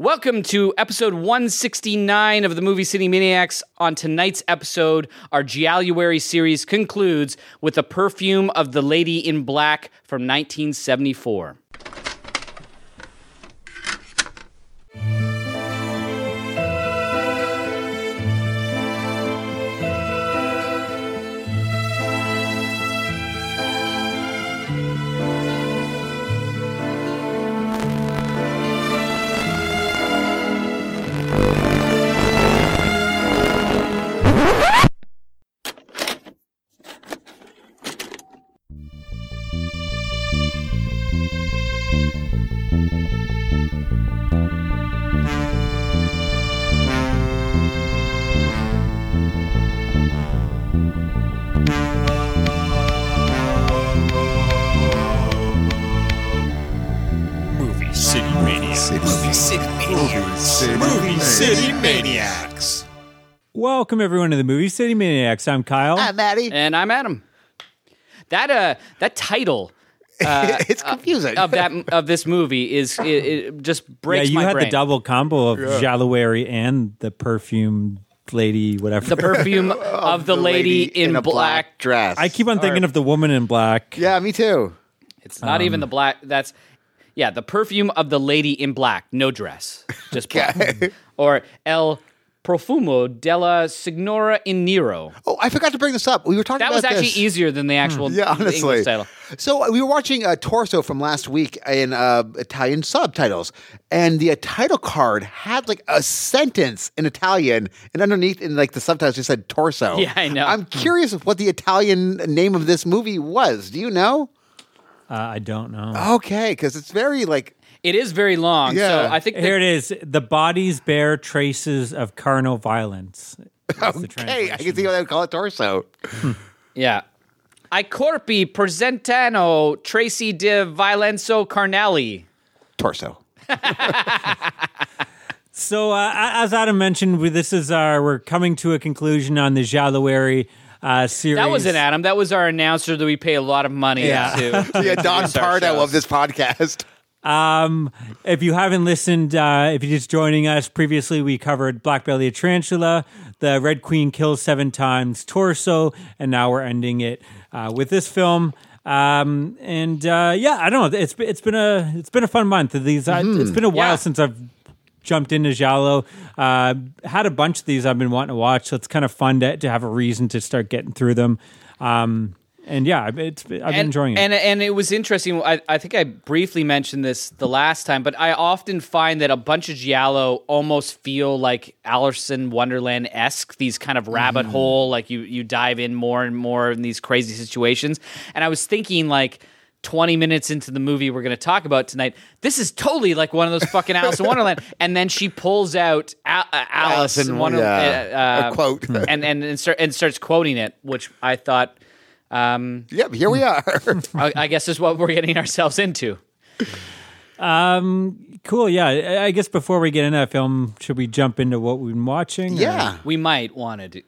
Welcome to episode 169 of the Movie City Maniacs. On tonight's episode, our Gialluary series concludes with the perfume of the Lady in Black from 1974. Welcome everyone to the Movie City Maniacs. I'm Kyle. Hi, Maddie. And I'm Adam. That uh, that title uh, it's confusing. of that of this movie is it, it just breaks. yeah, you my had brain. the double combo of Jalouary and the perfume lady, whatever. the perfume of, the, lady, in, a black. dress. I keep on thinking of the woman in black. Yeah, me too. It's not even the black. That's yeah, the perfume of the lady in black, no dress, just black. or El Profumo della Signora in Nero. Oh, I forgot to bring this up. We were talking That about was actually this. easier than the actual Yeah, honestly. English title. So we were watching a torso from last week in uh, Italian subtitles, and the uh, title card had like a sentence in Italian, and underneath in like the subtitles just said torso. Yeah, I know. I'm curious what the Italian name of this movie was. Do you know? Uh, I don't know. Okay, because it's very like It is very long, Yeah. so I think Here that, it is. The bodies bear traces of carnal violence. That's the hey, I can see why they would call it torso. yeah. I corpi presentano tracce di violenza carnale. Torso. So, uh, as Adam mentioned, we, this is our we're coming to a conclusion on the Jalouary uh, series. That wasn't Adam. That was our announcer that we pay a lot of money Yeah. to. Yeah, Don introduce our Pardo of this podcast. Um, if you haven't listened, uh, if you're just joining us, previously we covered Black Belly of Tarantula, the Red Queen kills seven times torso, and now we're ending it uh, with this film. Um, and uh, yeah, I don't know. It's it's been a it's been a fun month. These I, it's been a while Yeah. since I've jumped into Giallo. Uh, had a bunch of these I've been wanting to watch, so it's kind of fun to, to have a reason to start getting through them. Um, and yeah, it's I've been and, enjoying it. And and it was interesting. I, I think I briefly mentioned this the last time, but I often find that a bunch of giallo almost feel like Alice in Wonderland esque. These kind of rabbit Mm. hole, like you you dive in more and more in these crazy situations. And I was thinking like. 20 minutes into the movie we're going to talk about tonight, this is totally like one of those fucking Alice in Wonderland. And then she pulls out Al- uh, Alice, Alice in in Wonderland, yeah, uh, a quote. and and and, start, and starts quoting it, which I thought, um, Yep, here we are. I, I guess is what we're getting ourselves into. Um, cool. Yeah, I- I guess before we get into that film, should we jump into what we've been watching? or- yeah. We might want to do,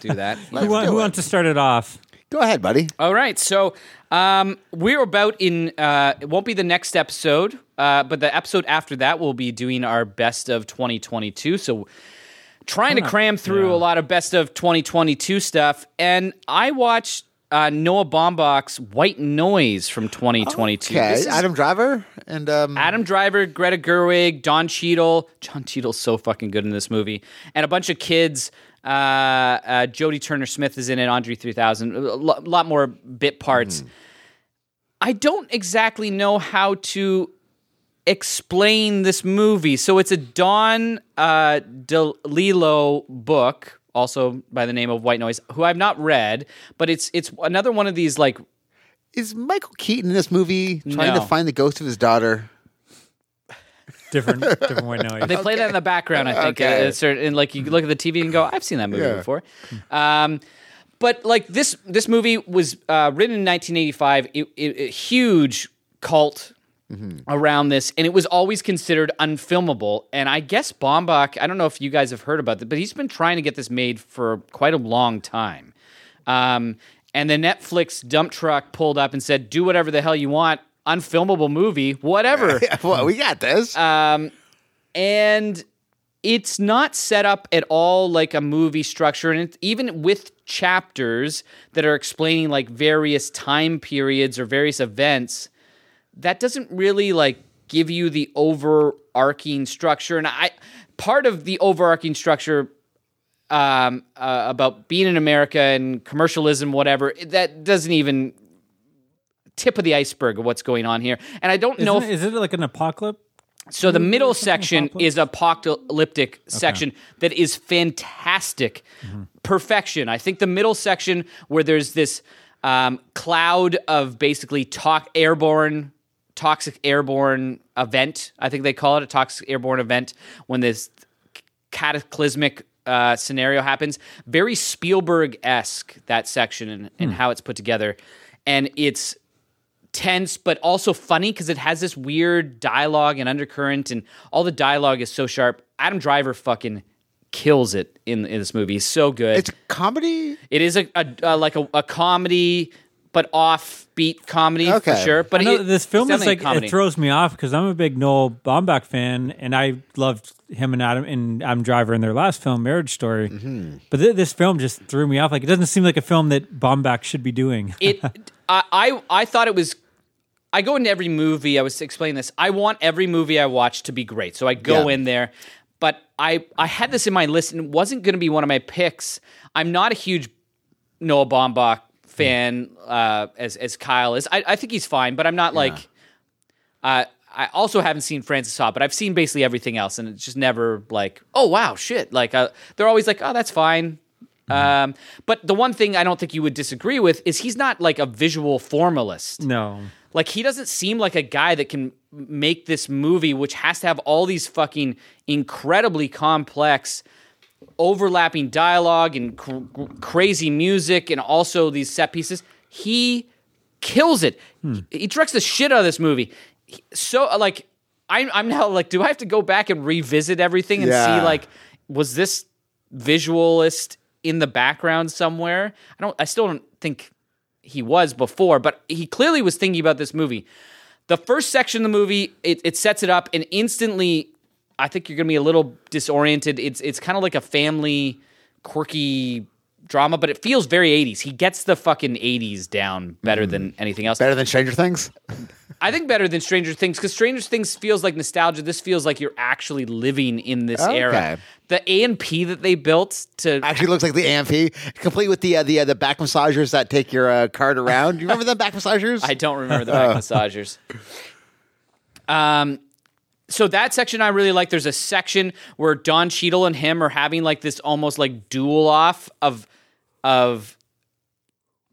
do that. Who, wa- do who it. wants to start it off? Go ahead, buddy. All right, so um, we're about in. Uh, it won't be the next episode, uh, but the episode after that we'll be doing our best of 2022. So trying to cram through a lot of best of 2022 stuff, and I watched uh, Noah Baumbach's White Noise from 2022. Okay, This is- Adam Driver and um, Adam Driver, Greta Gerwig, Don Cheadle. Don Cheadle's so fucking good in this movie, and a bunch of kids. Uh, uh, Jodie Turner Smith is in it. Andre 3000. A lo- lot more bit parts. I don't exactly know how to explain this movie. So it's a Don uh, DeLillo book, also by the name of White Noise, who I've not read, but it's it's another one of these like is Michael Keaton in this movie trying No. to find the ghost of his daughter? Different, different way noise. They play that in the background, I think. Okay. Uh, it's and like you look at the TV and go, I've seen that movie Yeah. before. Um, but like this, this movie was uh, written in 1985. It, it, a huge cult around this, and it was always considered unfilmable. And I guess Baumbach, I don't know if you guys have heard about it, but he's been trying to get this made for quite a long time. Um, and the Netflix dump truck pulled up and said, "Do whatever the hell you want." Unfilmable movie, whatever. well, we got this. Uh, and it's not set up at all like a movie structure and it, even with chapters that are explaining like various time periods or various events that doesn't really like give you the overarching structure and i part of the overarching structure um, uh, about being in america and commercialism whatever that doesn't even tip of the iceberg of what's going on here and i don't know Isn't if it, is it like an apocalypse? so the middle section apocalypse? is apocalyptic section that is fantastic, perfection. I think the middle section where there's this um, cloud of basically talk airborne, toxic airborne event. I think they call it a toxic airborne event when this cataclysmic uh, scenario happens. Very Spielberg esque that section and, and how it's put together, and it's tense but also funny because it has this weird dialogue and undercurrent and all the dialogue is so sharp adam driver fucking kills it in, in this movie he's so good It's comedy. it is a, a, a like a, a comedy but offbeat comedy for sure but I know this film is like comedy. it throws me off because I'm a big Noah Baumbach fan, and I loved him and Adam and Adam Driver in their last film, Marriage Story. Mm-hmm. But th- this film just threw me off. Like it doesn't seem like a film that Baumbach should be doing. it I, I I thought it was I go into every movie I was explaining this I want every movie I watch to be great so I go Yeah. in there but I I had this in my list and it wasn't going to be one of my picks I'm not a huge Noah Baumbach fan uh, as as Kyle is I, I think he's fine but I'm not like uh, I also haven't seen Frances Ha, but I've seen basically everything else, and it's just never like, oh wow, shit. Like uh, they're always like, oh, that's fine. Um, but the one thing I don't think you would disagree with is he's not like a visual formalist. no, Like he doesn't seem like a guy that can make this movie, which has to have all these fucking incredibly complex, overlapping dialogue and cr- cr- crazy music, and also these set pieces. He kills it. Hmm. He, he directs the shit out of this movie. He- so uh, like, I'm I'm now like, do I have to go back and revisit everything and Yeah. see like, was this visualist in the background somewhere? I don't. I still don't think he was before, but he clearly was thinking about this movie. The first section of the movie, it, it sets it up, and instantly, I think you're gonna be a little disoriented. It's it's kind of like a family quirky drama, but it feels very 80s. He gets the fucking 80s down better than anything else. Better than Stranger Things. I think better than Stranger Things because Stranger Things feels like nostalgia. This feels like you're actually living in this Okay. era. The A and P that they built to Actually, looks like the AMP, complete with the uh, the uh, the back massagers that take your uh, card around. Do you remember the back massagers? I don't remember the back massagers. Um, so that section I really like. There's a section where Don Cheadle and him are having like this almost like duel off of of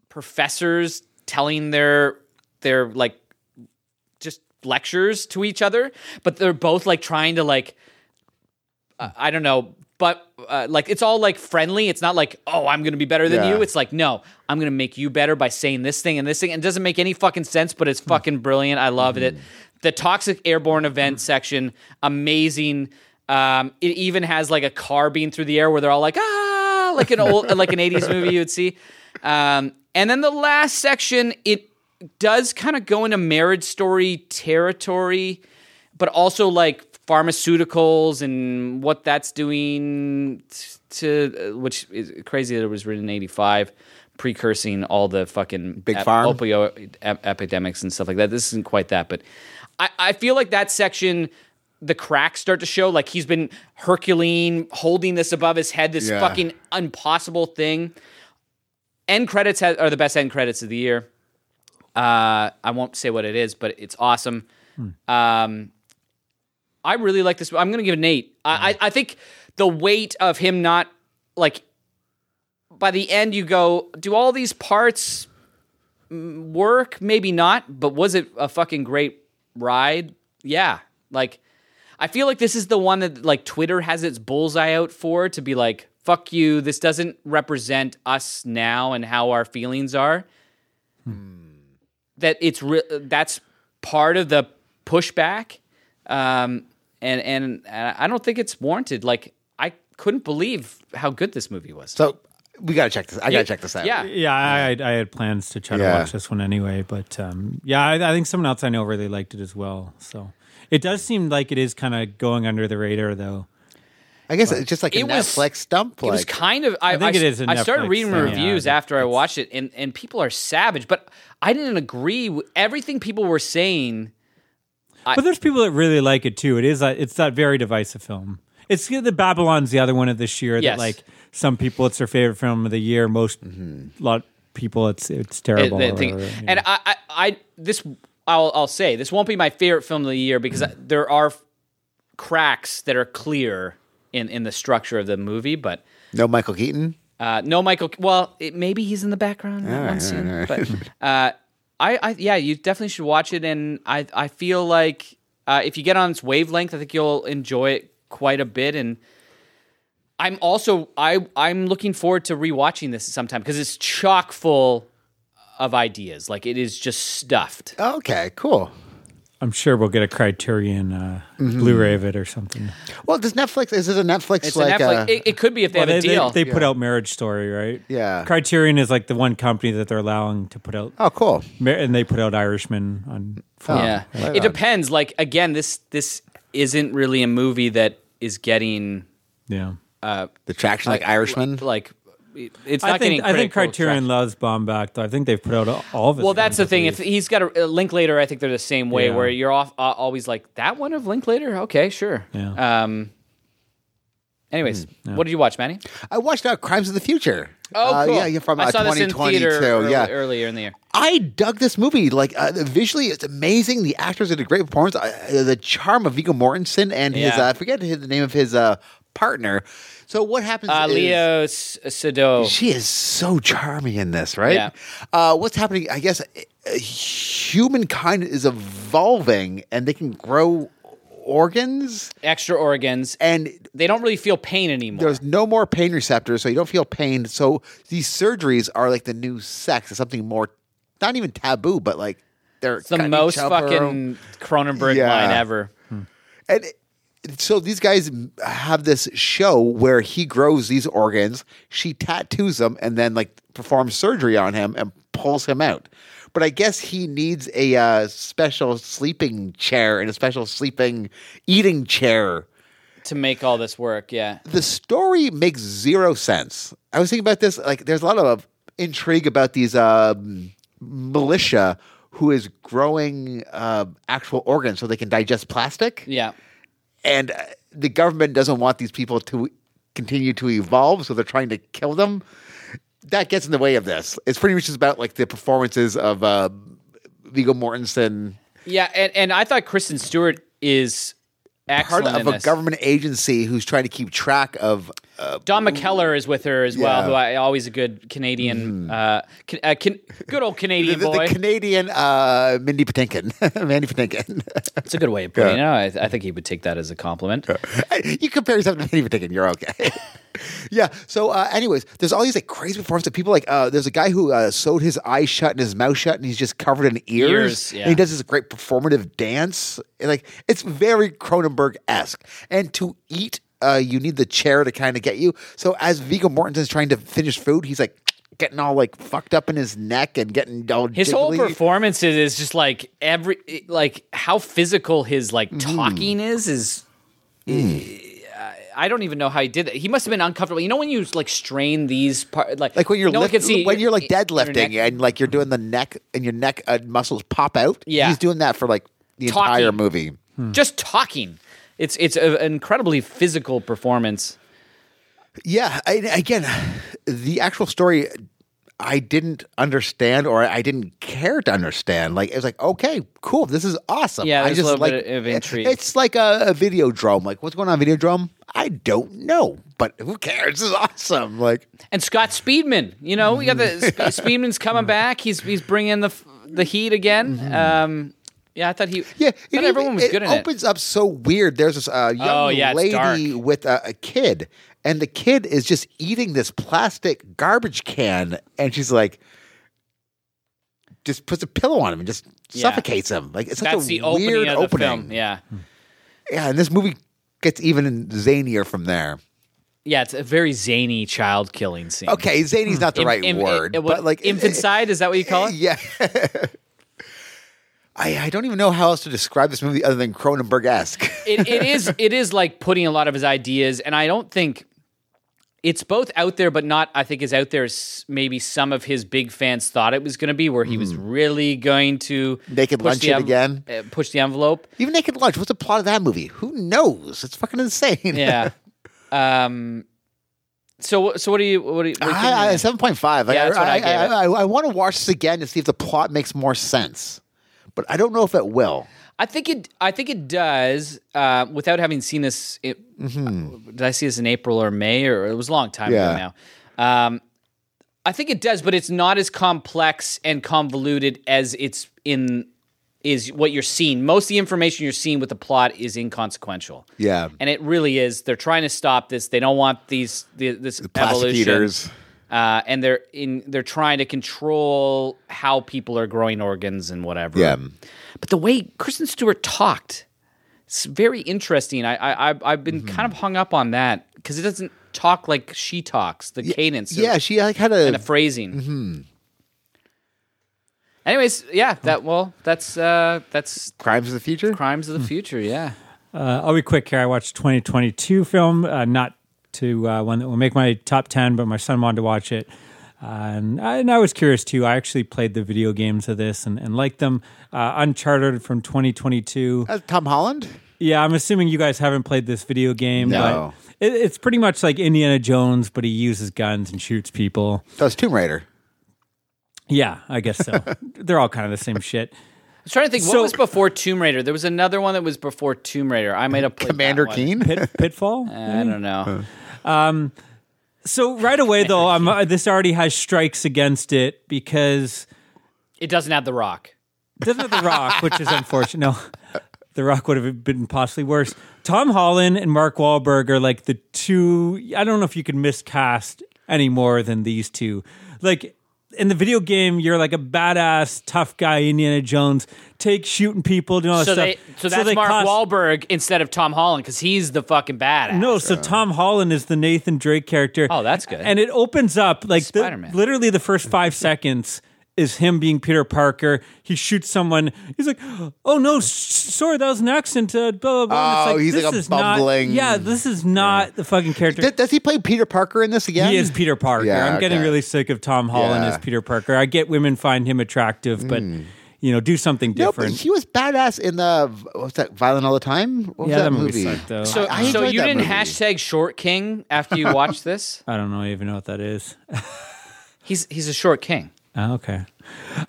professors telling their their like just lectures to each other, but they're both like trying to like uh, I don't know, but uh, like it's all like friendly. It's not like oh I'm gonna be better than Yeah. you. It's like no I'm gonna make you better by saying this thing and this thing. And it doesn't make any fucking sense, but it's fucking brilliant. I loved it. The toxic airborne event section, amazing. Um, it even has like a car being through the air where they're all like ah like an old like an 80s movie you would see. Um, and then the last section it does kind of go into marriage story territory, but also like pharmaceuticals and what that's doing to uh, which is crazy that it was written in 85 precursing all the fucking Big Pharma? opioid ep- epidemics and stuff like that this isn't quite that but I, I feel like that section the cracks start to show like he's been herculean holding this above his head this Yeah. fucking impossible thing end credits ha- are the best end credits of the year uh, I won't say what it is, but it's awesome. Um, I really like this. I'm going to give it an eight. I, I, I think the weight of him not like by the end, you go, do all these parts work? Maybe not, but was it a fucking great ride? Yeah. Like, I feel like this is the one that like Twitter has its bullseye out for to be like, fuck you. This doesn't represent us now and how our feelings are that it's re- that's part of the pushback, um, and and uh, I don't think it's warranted. Like I couldn't believe how good this movie was. so we gotta check this. I gotta check this out. Yeah, yeah, I, I had plans to try to watch this one anyway, but um, yeah, I, I think someone else I know really liked it as well. So It does seem like it is kind of going under the radar, though. I guess it's just like a It was- Netflix dump. It was kind of. I, think I, it is a I started Netflix reading thing, reviews I after I watched it, and, and people are savage. But I didn't agree with everything people were saying. But there's people that really like it too. It is a, it's that very divisive film. It's the Babylon's the other one of this year Yes. that like some people it's their favorite film of the year. Most lot of people it's it's terrible. They or think- whatever, you and. I, I, I, this, I'll, I'll say this won't be my favorite film of the year because I- there are cracks that are clear in in the structure of the movie, but. no Michael Keaton. Uh, no, Michael. Well, it, maybe he's in the background in that one scene, but uh, I, I, yeah, you definitely should watch it. And I, I feel like uh, if you get on its wavelength, I think you'll enjoy it quite a bit. And I'm also, I, I'm looking forward to rewatching this sometime because it's chock full of ideas. Like it is just stuffed. Okay, cool. I'm sure we'll get a Criterion uh, Mm-hmm. Blu-ray of it or something. Well, does Netflix? Is it a Netflix? It's like a Netflix. uh, it, it could be if they Well, have they, a deal. they, they put out Marriage Story, right? Yeah. Criterion is like the one company that they're allowing to put out, oh, cool. Mar- and they put out Irishman on. Oh, yeah, right it on. depends. Like again, this this isn't really a movie that is getting Yeah, The traction like, Irishman. like it's not I think getting. I think Criterion traction. loves Baumbach. Though I think they've put out all of it. Well, that's the thing. If he's got a, a Linklater, I think they're the same way. Yeah. Where you're off uh, always like that one of Linklater. Okay, sure. Yeah. Um. Anyways, Hmm, what did you watch, Maddie? I watched out Crimes of the Future. Oh, Uh, cool. yeah, yeah, from I uh, saw this in 2022. theater early- yeah, earlier in the year. I dug this movie. Like uh, visually, it's amazing. The actors did a great performance. Uh, the charm of Viggo Mortensen and his Yeah. uh, I forget the name of his uh, partner. So what happens? Uh, is, Léa S- Seydoux. She is so charming in this, right? Yeah. Uh, what's happening? I guess uh, humankind is evolving, and they can grow organs, extra organs, and they don't really feel pain anymore. there's no more pain receptors, so you don't feel pain. So these surgeries are like the new sex. It's something more, not even taboo, but like they're the most fucking Cronenberg Yeah. line ever. And it- so these guys have this show where he grows these organs, she tattoos them, and then like performs surgery on him and pulls him out. But I guess he needs a uh, special sleeping chair and a special sleeping eating chair. To make all this work, yeah. The story makes zero sense. I was thinking about this. Like, there's a lot of intrigue about these um, militia who is growing uh, actual organs so they can digest plastic Yeah. And uh, the government doesn't want these people to continue to evolve, so they're trying to kill them. That gets in the way of this. It's pretty much just about like the performances of uh, Viggo Mortensen, Yeah, and, and I thought Kristen Stewart is part of a this. government agency who's trying to keep track of. Uh, Don McKellar is with her as well, Yeah. who I always a good Canadian, uh, can, uh, can, good old the, Canadian the boy. Canadian uh, Mindy Patinkin, Mandy Patinkin. That's a good way of putting it. I, I think he would take that as a compliment. you compare yourself to Mandy Patinkin, you're okay. yeah. So, uh, anyways, there's all these like crazy performances. People like uh, there's a guy who uh, sewed his eyes shut and his mouth shut, and he's just covered in ears. Ears, yeah. And he does this great performative dance. And, like it's very Cronenberg esque. And to eat, uh, you need the chair to kind of get you. So as Viggo Mortensen's trying to finish food, he's like getting all like fucked up in his neck and getting all His whole jiggly. performance is, is just like every like how physical his like Mm-hmm. talking is is. Mm. I don't even know how he did that. He must have been uncomfortable. You know when you like strain these part, like like when you're no lift- see when you're like your- your deadlifting and like you're doing the neck and your neck uh, muscles pop out. Yeah. he's doing that for like the Talking. entire movie. just talking. It's it's a- an incredibly physical performance. Yeah, I, again, the actual story I didn't understand or I didn't care to understand. Like it was like, okay, cool, this is awesome. Yeah, I just like of intrigue. It's like a, a Videodrome. Like what's going on Videodrome? I don't know, but who cares? This is awesome. Like And Scott Speedman, you know, we got the Sp- Speedman's coming back. He's he's bringing the the heat again. Um, yeah, I thought he. yeah, I it, everyone was it good in it. opens up so weird. There's this uh, young Oh, yeah, it's lady dark. with a, a kid, and the kid is just eating this plastic garbage can, and she's like, just puts a pillow on him and just Yeah. suffocates him. Like it's such That's a the weird opening of the film. Yeah, Yeah, and this movie gets even zanier from there. yeah, it's a very zany child killing scene. Okay, zany's not the Im- right im- word, it- but like infanticide is that what you call it? Yeah. I, I don't even know how else to describe this movie other than Cronenberg esque. it, it is it is like putting a lot of his ideas, and I don't think it's both out there, but not. I think as out there as maybe some of his big fans thought it was going to be, where he was really going to Hmm. Naked push Lunch the it again? uh, push the envelope. Even Naked Lunch, what's the plot of that movie? Who knows? It's fucking insane. Yeah. um. So so what do you what do you? What do you? I, I, seven point five. Yeah, that's what I gave it. I, I want to watch this again to see if the plot makes more sense, but I don't know if it will. I think it. I think it does. Uh, without having seen this, it, Mm-hmm. did I see this in April or May? Or it was a long time Yeah. ago now. Um, I think it does, but it's not as complex and convoluted as it's in is what you're seeing. Most of the information you're seeing with the plot is inconsequential. Yeah. and it really is. They're trying to stop this. They don't want these the, this Plastic evolution. eaters. Uh, and they're in. They're trying to control how people are growing organs and whatever. Yeah. But the way Kristen Stewart talked, it's very interesting. I, I I've, I've been Mm-hmm. kind of hung up on that because it doesn't talk like she talks. The cadence, Yeah, she like had a and the phrasing. Mm-hmm. Anyways, yeah, that well, that's uh, that's Crimes of the Future. crimes Hmm. of the future. Yeah, Uh, I'll be quick here. I watched 2022 film, uh, not to uh, one that will make my top 10, but my son wanted to watch it. Uh, and, I, and I was curious too. I actually played the video games of this and, and liked them. Uh, Uncharted from 2022. Uh, Tom Holland. Yeah, I'm assuming you guys haven't played this video game. No. But it, it's pretty much like Indiana Jones, but he uses guns and shoots people. That was Tomb Raider. Yeah, I guess so. They're all kind of the same shit. I was trying to think what was before Tomb Raider. There was another one that was before Tomb Raider. I might have played that Commander one. Keen. Pit, Pitfall? I don't know. So right away, though, I'm, uh, this already has strikes against it because It doesn't have the Rock. it doesn't have The Rock, which is unfortunate. No, The Rock would have been possibly worse. Tom Holland and Mark Wahlberg are like the two. I don't know if you could miscast any more than these two. Like in the video game, you're like a badass, tough guy, Indiana Jones, take shooting people, doing all that So stuff. they so that's they Mark cost- Wahlberg instead of Tom Holland because he's the fucking badass. No, so Tom Holland is the Nathan Drake character. Oh, that's good. And it opens up like the, literally the first five seconds is him being Peter Parker. He shoots someone. He's like, "Oh no, s- sorry, that was an accident." Uh, blah, blah, blah. And Oh, he's this like a is not- bumbling- yeah, this is not the fucking character. Th- Does he play Peter Parker in this again? he is Peter Parker. Yeah, I'm getting really sick of Tom Holland Yeah. as Peter Parker. I get women find him attractive, but you know, do something No, but different. he was badass in the what's that? Violent all the time. What was Yeah, that, that movie movie? sucked, though. So, I so you didn't movie. hashtag Short King after you watched this? I don't know I even know what that is. He's he's a short king. Oh, okay.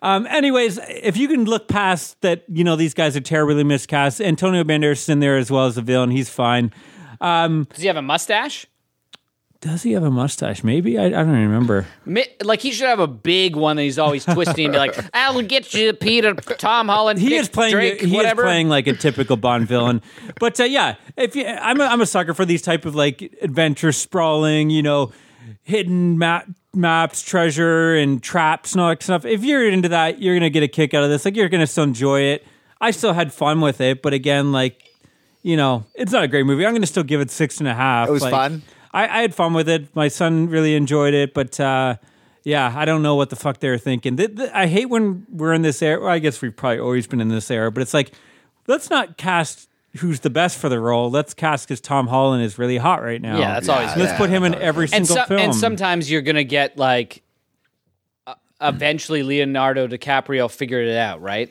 Um, anyways, if you can look past that, you know, these guys are terribly miscast. Antonio Banderas in there as well as the villain. He's fine. Does he have a mustache? Does he have a mustache? Maybe I, I don't remember. Like he should have a big one that he's always twisting and be like, "I'll get you, Peter, Tom Holland, He Dick, is playing. Drake, he whatever." is playing like a typical Bond villain. But uh, yeah, if you, I'm a, I'm a sucker for these type of like adventure sprawling, you know, hidden map maps, treasure, and traps and all that stuff. If you're into that, you're gonna get a kick out of this. Like you're gonna still enjoy it. I still had fun with it, but again, like you know, it's not a great movie. I'm gonna still give it six and a half. It was Like, fun? I, I had fun with it. My son really enjoyed it, but uh, yeah, I don't know what the fuck they were thinking. Th- th- I hate when we're in this era. Well, I guess we've probably always been in this era, but it's like let's not cast who's the best for the role. Let's cast because Tom Holland is really hot right now. Yeah, that's always Let's Yeah, put him in that's every and single so- film. and sometimes you're gonna get like, uh, eventually Leonardo DiCaprio figured it out, right?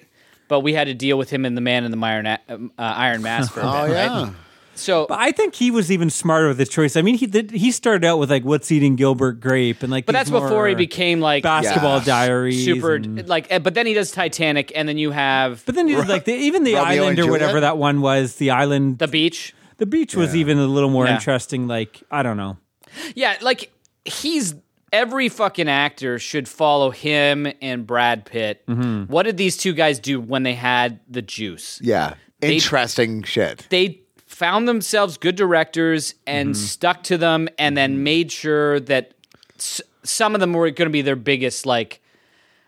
But we had to deal with him in the Man in the Iron, uh, Iron Mask for a Oh bit, yeah. right? So, But I think he was even smarter with his choice. I mean, he did, he started out with like what's eating Gilbert Grape and like. but that's before he became like basketball Yeah. diaries. super and- like. uh, But then he does Titanic, and then you have but then he did like the, even the Romeo island or whatever that one was. The island, the beach. the beach was even a little more Yeah. interesting. Like I don't know. Yeah, like he's every fucking actor should follow him and Brad Pitt. Mm-hmm. What did these two guys do when they had the juice? Yeah. Interesting shit. They found themselves good directors and Mm-hmm. stuck to them, and then made sure that s- some of them were going to be their biggest. Like,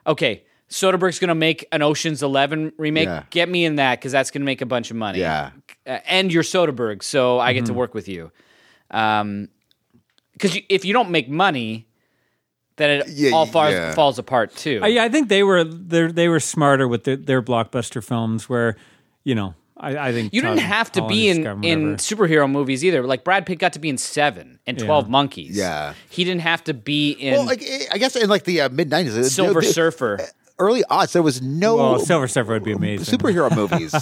okay, Soderbergh's going to make an Ocean's Eleven remake. Yeah. Get me in that because that's going to make a bunch of money. Yeah. uh, and you're Soderbergh, so I get Mm-hmm. to work with you. Um, because you, if you don't make money, then it Yeah, all falls yeah. falls apart too. Uh, yeah, I think they were they they were smarter with their, their blockbuster films, where you know I, I think you didn't have to Holland be in, in superhero movies either. Like Brad Pitt got to be in Seven and Twelve Monkeys. Yeah. he didn't have to be in Well, like eh, I guess in like the uh, mid nineties, Silver Surfer. early aughts, there was no well, Silver Surfer would be amazing. superhero movies.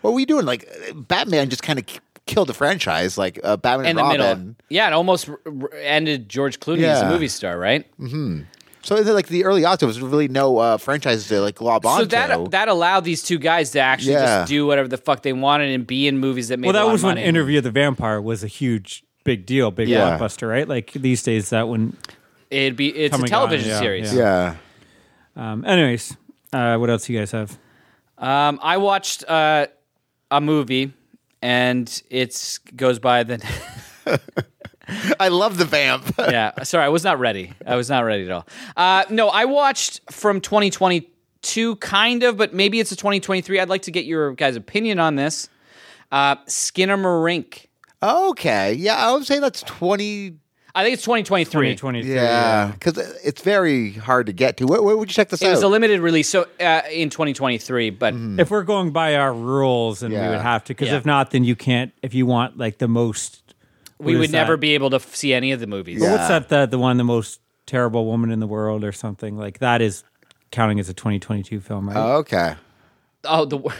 what were we doing? Like Batman just kind of killed the franchise. Like uh, Batman in and the Robin. middle. Yeah, it almost r- r- ended George Clooney as a movie star, right? So in the, like the early aughts, there was really no uh, franchises to like glob So onto. that that allowed these two guys to actually Yeah. just do whatever the fuck they wanted and be in movies that made. well, a that lot was of when. Interview with the Vampire was a huge, big deal, big Yeah. blockbuster, right? Like these days, that wouldn't. It'd be it's a television on, yeah, series. yeah. yeah. Um, anyways, uh, what else you guys have? Um, I watched uh, a movie, and it's goes by the. I love the vamp. yeah, sorry, I was not ready. I was not ready at all. Uh, no, I watched from 2022, kind of, but maybe it's a 2023. I'd like to get your guys' opinion on this. Uh, Skinamarink. okay, yeah, I would say that's twenty. I think it's 2023. 2023. Yeah, because it's very hard to get to. Where, where would you check this It out? was a limited release, so uh, in 2023. But If we're going by our rules, and we Yeah. would have to, because Yeah. if not, then you can't. If you want like the most, we would is never be able to f- see any of the movies. But What's Yeah. that? The the one, the most terrible woman in the world, or something like that is counting as a 2022 film, right? okay. Oh, the wor-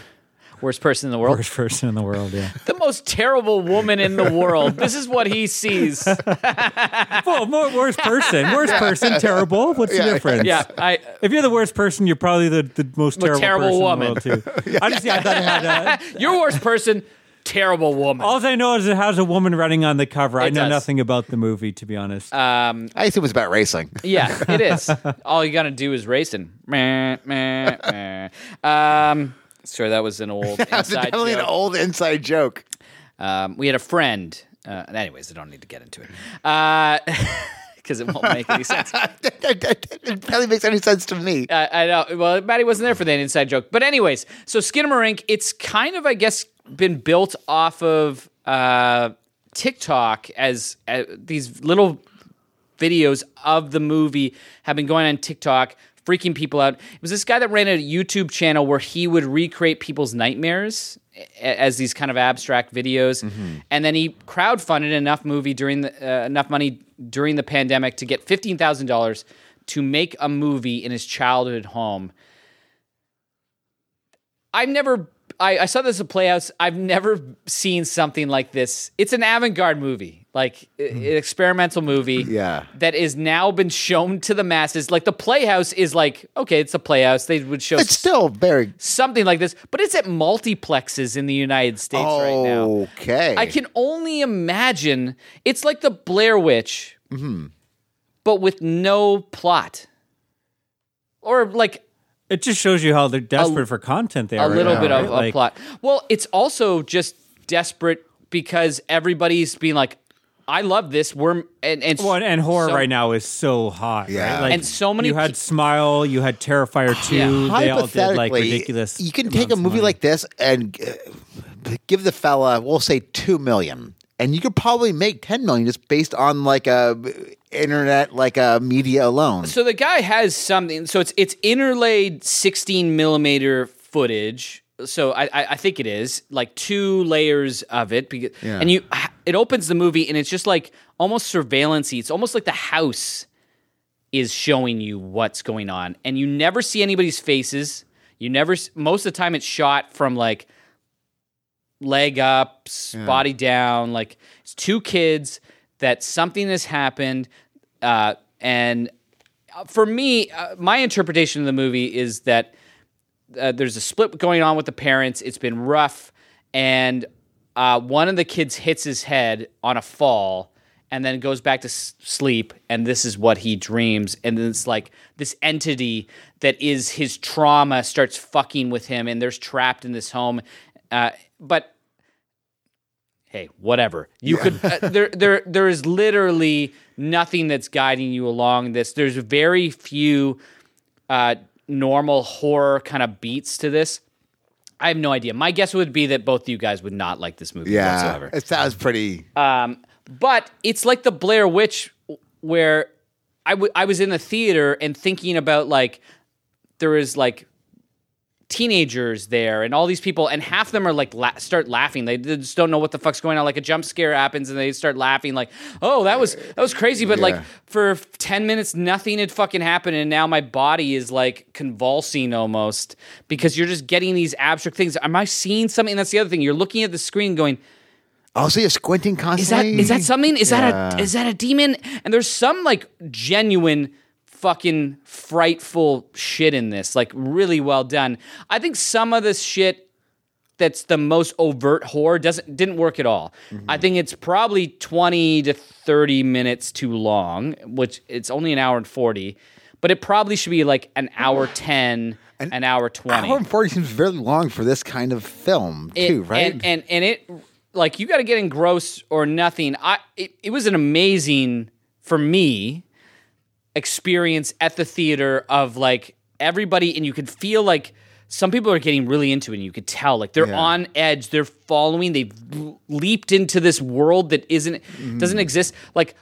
worst person in the world. Worst person in the world. Yeah. The most terrible woman in the world. This is what he sees. well, more, worst person. Worst person. Terrible. What's the difference? Yeah, I. If you're the worst person, you're probably the, the most terrible, terrible person woman. in the world too. I just yeah, I thought it had a. Your worst person, terrible woman. All I know is it has a woman running on the cover. I know does. nothing about the movie, to be honest. Um, I assume it's about racing. yeah, it is. All you gotta do is racing. Meh, meh, meh. Um, sorry, that was an old That's inside definitely an joke. old inside joke. Um, we had a friend. Uh, anyways, I don't need to get into it because it won't make any sense. it barely makes any sense to me. I, I know. Well, Maddie wasn't there for that inside joke. But anyways, so Skinamarink, it's kind of, I guess, been built off of uh, TikTok as, as these little videos of the movie have been going on TikTok, freaking people out. It was this guy that ran a YouTube channel where he would recreate people's nightmares as these kind of abstract videos, and then he crowdfunded enough movie during the uh, enough money during the pandemic to get fifteen thousand dollars to make a movie in his childhood home. I've never. I, I saw this at Playhouse. I've never seen something like this. It's an avant-garde movie, like i- an experimental movie. Yeah. that is now been shown to the masses. Like the Playhouse is like, okay, it's a Playhouse. They would show It's still very something like this, but it's at multiplexes in the United States right now. okay. I can only imagine it's like the Blair Witch, Mm-hmm. but with no plot, or like it just shows you how they're desperate for content. They a are right little now, bit of right? a plot. Well, it's also just desperate because everybody's being like, "I love this." We're and and, Well, and horror so- right now is so hot. Yeah. right? Like, And so many You had pe- Smile. You had Terrifier two. They all did like ridiculous. You can take a movie like this and uh, give the fella, we'll say, two million, and you could probably make ten million just based on like a internet, like a media alone. So the guy has something. So it's it's interlaid 16 millimeter footage. So I, I I think it is like two layers of it, because, Yeah. and you it opens the movie and it's just like almost surveillance. It's almost like the house is showing you what's going on, and you never see anybody's faces. You never most of the time it's shot from like leg up, s- body down. Like it's two kids that something has happened, uh, and uh, for me, uh, my interpretation of the movie is that uh, there's a split going on with the parents. It's been rough, and uh, one of the kids hits his head on a fall. And then goes back to s- sleep, and this is what he dreams. And then it's like this entity that is his trauma starts fucking with him, and there's trapped in this home. Uh, but hey, whatever. You could uh, there there there is literally nothing that's guiding you along this. There's very few uh, normal horror kind of beats to this. I have no idea. My guess would be that both of you guys would not like this movie yeah, whatsoever. it sounds pretty. Um, but it's like the Blair Witch, where I, w- I was in the theater and thinking about like there is like teenagers there and all these people and half of them are like la- start laughing. They just don't know what the fuck's going on. Like a jump scare happens and they start laughing like oh that was that was crazy. But like for 10 minutes nothing had fucking happened and now my body is like convulsing almost because you're just getting these abstract things. Am i seeing something? That's the other thing. You're looking at the screen going Oh, so you're squinting constantly. is that is that something? Is that a is that a demon? And there's some like genuine fucking frightful shit in this. Like really well done. I think some of this shit that's the most overt horror doesn't didn't work at all. Mm-hmm. I think it's probably 20 to 30 minutes too long, which it's only an hour and 40, but it probably should be like an hour 10, an, hour 20 Hour and forty seems very long for this kind of film it- too, right? And and, and it like you got to get engrossed or nothing. I it, it was an amazing for me experience at the theater of like everybody, and you could feel like some people are getting really into it. and You could tell like they're Yeah. on edge. They're following. They've leaped into this world that isn't Mm-hmm. doesn't exist. Like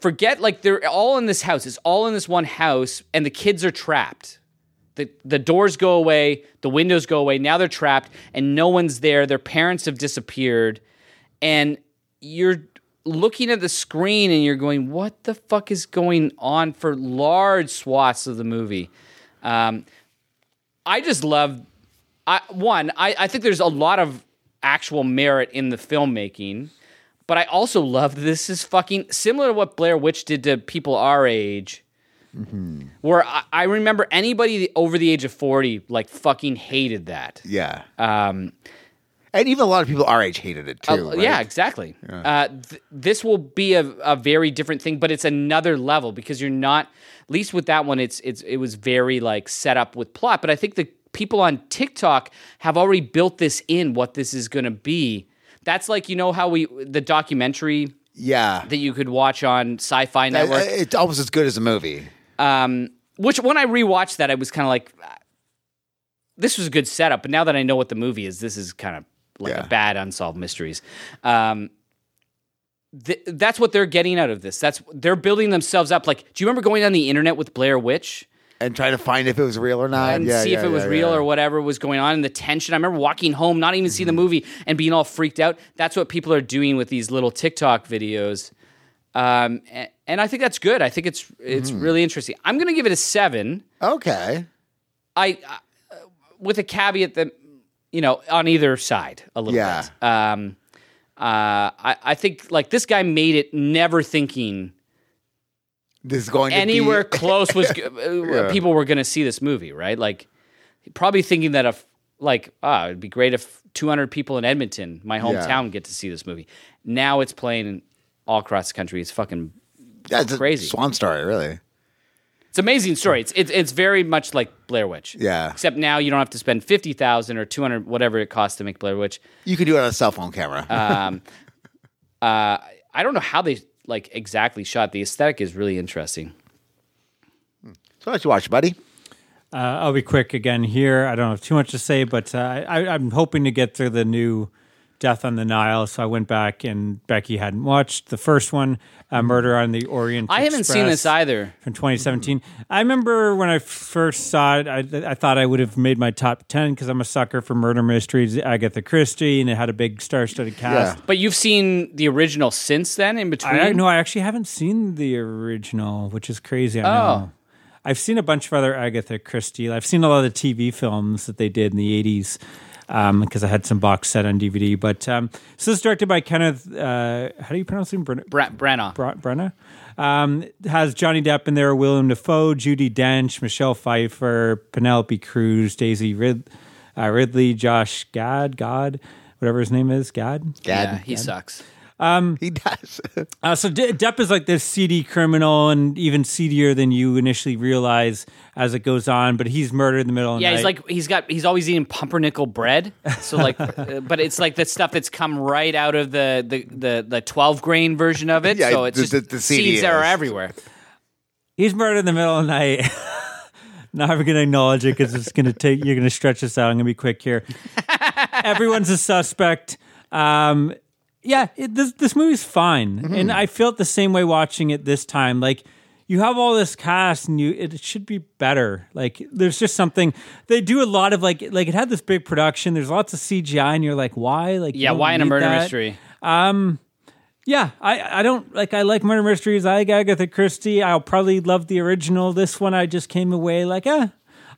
forget like they're all in this house. It's all in this one house, and the kids are trapped the the doors go away, the windows go away. Now they're trapped and no one's there. Their parents have disappeared and you're looking at the screen and you're going, "What the fuck is going on?" for large swaths of the movie. Um, I just love. I, one, I, I think there's a lot of actual merit in the filmmaking, but I also love this is fucking similar to what Blair Witch did to people our age where I, I remember anybody over the age of 40 like fucking hated that yeah, um and even a lot of people our age hated it too. uh, right? yeah exactly uh th- this will be a, a very different thing but it's another level because you're not at least with that one it's it's it was very like set up with plot but i think the people on tiktok have already built this in what this is going to be that's like you know how we the documentary yeah. that you could watch on sci-fi Uh, network It's almost as good as a movie. Um, which when I rewatched that, I was kind of like, "Ah, this was a good setup. But now that I know what the movie is, this is kind of like Yeah. a bad unsolved mysteries. Um, th- that's what they're getting out of this. That's they're building themselves up. Like, do you remember going on the internet with Blair Witch And trying to find if it was real or not, and yeah, see if yeah, it was yeah, real yeah. or whatever was going on and the tension? I remember walking home, not even seeing the movie, and being all freaked out. That's what people are doing with these little TikTok videos. Um, and, and I think that's good. I think it's it's Mm-hmm. really interesting. I'm going to give it a seven. Okay. I, uh, with a caveat that you know on either side a little Yeah. bit. Um, uh, I, I think like this guy made it never thinking This is going to anywhere be, close was uh, people were going to see this movie, right? Like probably thinking that if like ah, it'd be great if 200 people in Edmonton, my hometown, get to see this movie. Now it's playing all across the country. It's fucking That's a crazy. swan story, really. It's an amazing story. It's, it's it's very much like Blair Witch. Yeah. Except now you don't have to spend fifty thousand or two hundred whatever it costs to make Blair Witch. You could do it on a cell phone camera. Um, uh, I don't know how they like exactly shot. The aesthetic is really interesting. so what you watch, buddy? Uh, I'll be quick again here. I don't have too much to say, but uh, I, I'm hoping to get through the new Death on the Nile. So I went back and Becky hadn't watched the first one, uh, Murder on the Orient. I haven't seen this either. From 2017. I remember when I first saw it, I, I thought I would have made my top 10 because I'm a sucker for murder mysteries, Agatha Christie, and it had a big star studded cast. Yeah. But you've seen the original since then. In between, I no, I actually haven't seen the original, which is crazy. I Oh. know. I've seen a bunch of other Agatha Christie. I've seen a lot of the TV films that they did in the '80s because I had some box set on DVD. But um, so this is directed by Kenneth. Uh, how do you pronounce him? Bren- Bra- Branagh. Bra- Brenna. Um, has Johnny Depp in there, William Dafoe, Judi Dench, Michelle Pfeiffer, Penelope Cruz, Daisy Rid- uh, Ridley, Josh Gad, God, whatever his name is, Gad. Dad, yeah, he sucks. He does. Uh, so De- Depp is like this seedy criminal, and even seedier than you initially realize as it goes on. But he's murdered in the middle of the Yeah, night. he's like he's got he's always eating pumpernickel bread. So like, uh, but it's like the stuff that's come right out of the the the, the twelve grain version of it. Yeah, so it's the- just the- the seeds that are everywhere. he's murdered in the middle of the night. Not even going to acknowledge it because it's going to take. You're going to stretch this out. I'm going to be quick here. Everyone's a suspect. Um, yeah, it, this this movie's fine, mm-hmm. and I felt the same way watching it this time. Like you have all this cast and you it should be better. Like there's just something they do a lot of like like it had this big production. There's lots of CGI and you're like, why? Like Yeah, why in a murder that. mystery? Um, yeah, I, I don't like I like murder mysteries. I like Agatha Christie. I'll probably love the original. This one I just came away like, eh.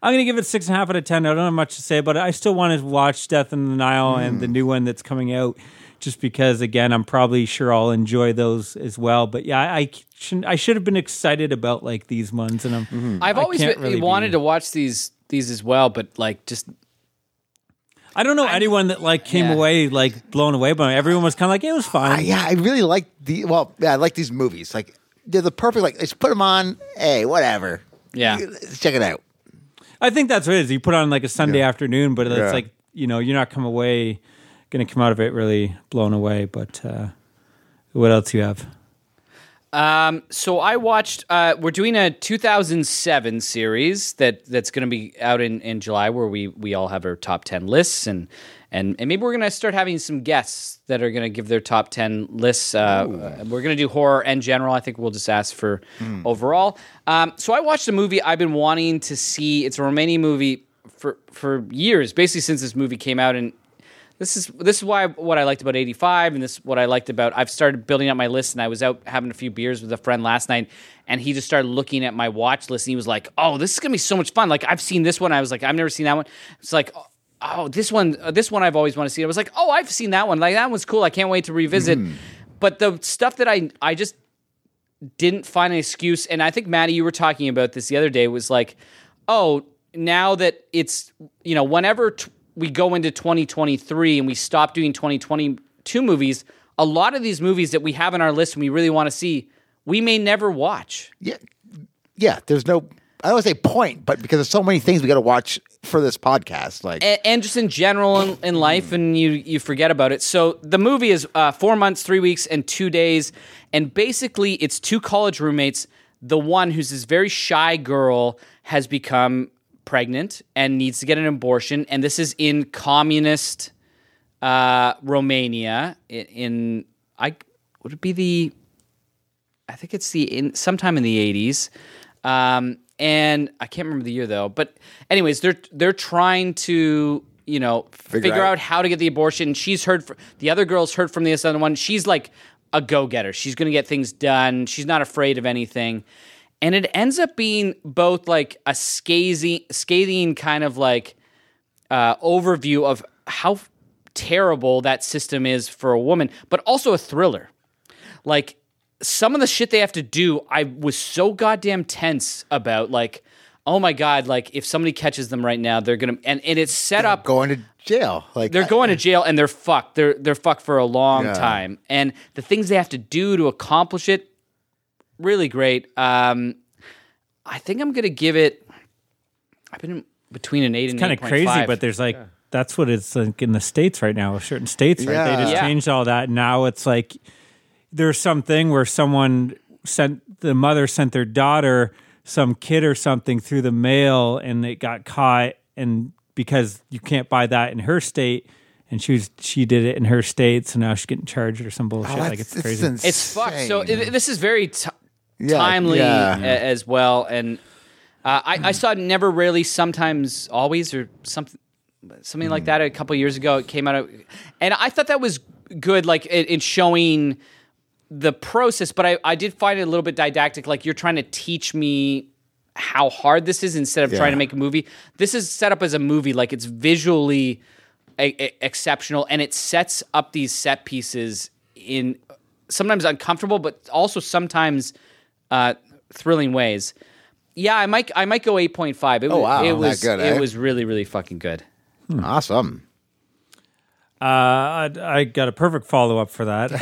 I'm gonna give it six and a half out of ten. I don't have much to say, but I still want to watch Death in the Nile and the mm. new one that's coming out, just because again I'm probably sure I'll enjoy those as well. But yeah, I, I should I should have been excited about like these ones, and I'm I've always been, really wanted be- to watch these these as well, but like just I don't know anyone that like came Yeah. away like blown away by it. Everyone was kind of like it was Uh, fine. yeah, I really like the well. Yeah, I like these movies. Like they're the perfect. Like let's put them on. Hey, whatever. Yeah. Let's check it out. I think that's what it is. You put on like a Sunday Yeah. afternoon, but it's Yeah. like you know you're not come away going to come out of it really blown away. But uh, what else do you have? Um, so I watched. Uh, we're doing a 2007 series that that's going to be out in, in July, where we we all have our top 10 lists, and and and maybe we're going to start having some guests that are going to give their top 10 lists. Uh, we're going to do horror and general. I think we'll just ask for overall. Um, so I watched a movie I've been wanting to see. It's a Romanian movie for for years, basically since this movie came out and this is this is why what I liked about 85 and this is what I liked about I've started building up my list and I was out having a few beers with a friend last night and he just started looking at my watch list and he was like, "Oh, this is going to be so much fun. Like I've seen this one." I was like, "I've never seen that one." It's like, "Oh, this one uh, this one I've always wanted to see." I was like, "Oh, I've seen that one. Like that one's cool. I can't wait to revisit." But the stuff that I I just didn't find an excuse. And I think Maddie, you were talking about this the other day. Was like, oh, now that it's you know, whenever t- we go into 2023 and we stop doing 2022 movies, a lot of these movies that we have on our list and we really want to see, we may never watch. Yeah, yeah. There's no. I don't want to say point, but because there's so many things we got to watch for this podcast. Like and, and just in general in, in life, and you you forget about it. So the movie is uh, four months, three weeks, and two days, and basically it's two college roommates. The one who's this very shy girl has become pregnant and needs to get an abortion, and this is in communist uh, Romania. In, in I would it be the I think it's the in sometime in the eighties, um, and I can't remember the year though. But anyways, they're they're trying to you know figure, out- out. how to get the abortion. She's heard fr- the other girl's heard from the other one. She's like a go getter. She's going to get things done. She's not afraid of anything, and it ends up being both like a scathing scathing kind of like uh, overview of how terrible that system is for a woman, but also a thriller. Like some of the shit they have to do, I was so goddamn tense about. Like, oh my god, like if somebody catches them right now, they're gonna and, and it's set up. going to jail. Like They're going to jail and they're fucked. They're they're fucked for a long Yeah. time. And the things they have to do to accomplish it, really great. Um, I think I'm gonna give it. I've been between an eight and it's kind of 8.5. crazy, but there's like that's what it's like in the states right now. Certain states, right? They just Yeah. changed all that. Now it's like there's something where someone sent the mother sent their daughter some kid or something through the mail, and it got caught, and because you can't buy that in her state. And she was she did it in her state, so now she's getting charged or some bullshit. Oh, like that's- it's crazy. insane. It's fucked. So it, this is very t- Yeah, timely yeah. a- as well. And uh, I, I saw Never Really, Sometimes Always, or something something like that a couple years ago. It came out, of, and I thought that was good, like in, in showing the process. But I, I did find it a little bit didactic. Like you're trying to teach me how hard this is instead of Yeah. trying to make a movie. This is set up as a movie. Like it's visually a- a- exceptional, and it sets up these set pieces in sometimes uncomfortable, but also sometimes uh, thrilling ways. Yeah, I might I might go eight point five. It, Oh, was- wow, it was good, it eh? was really really fucking good. awesome. Uh, I, I got a perfect follow up for that.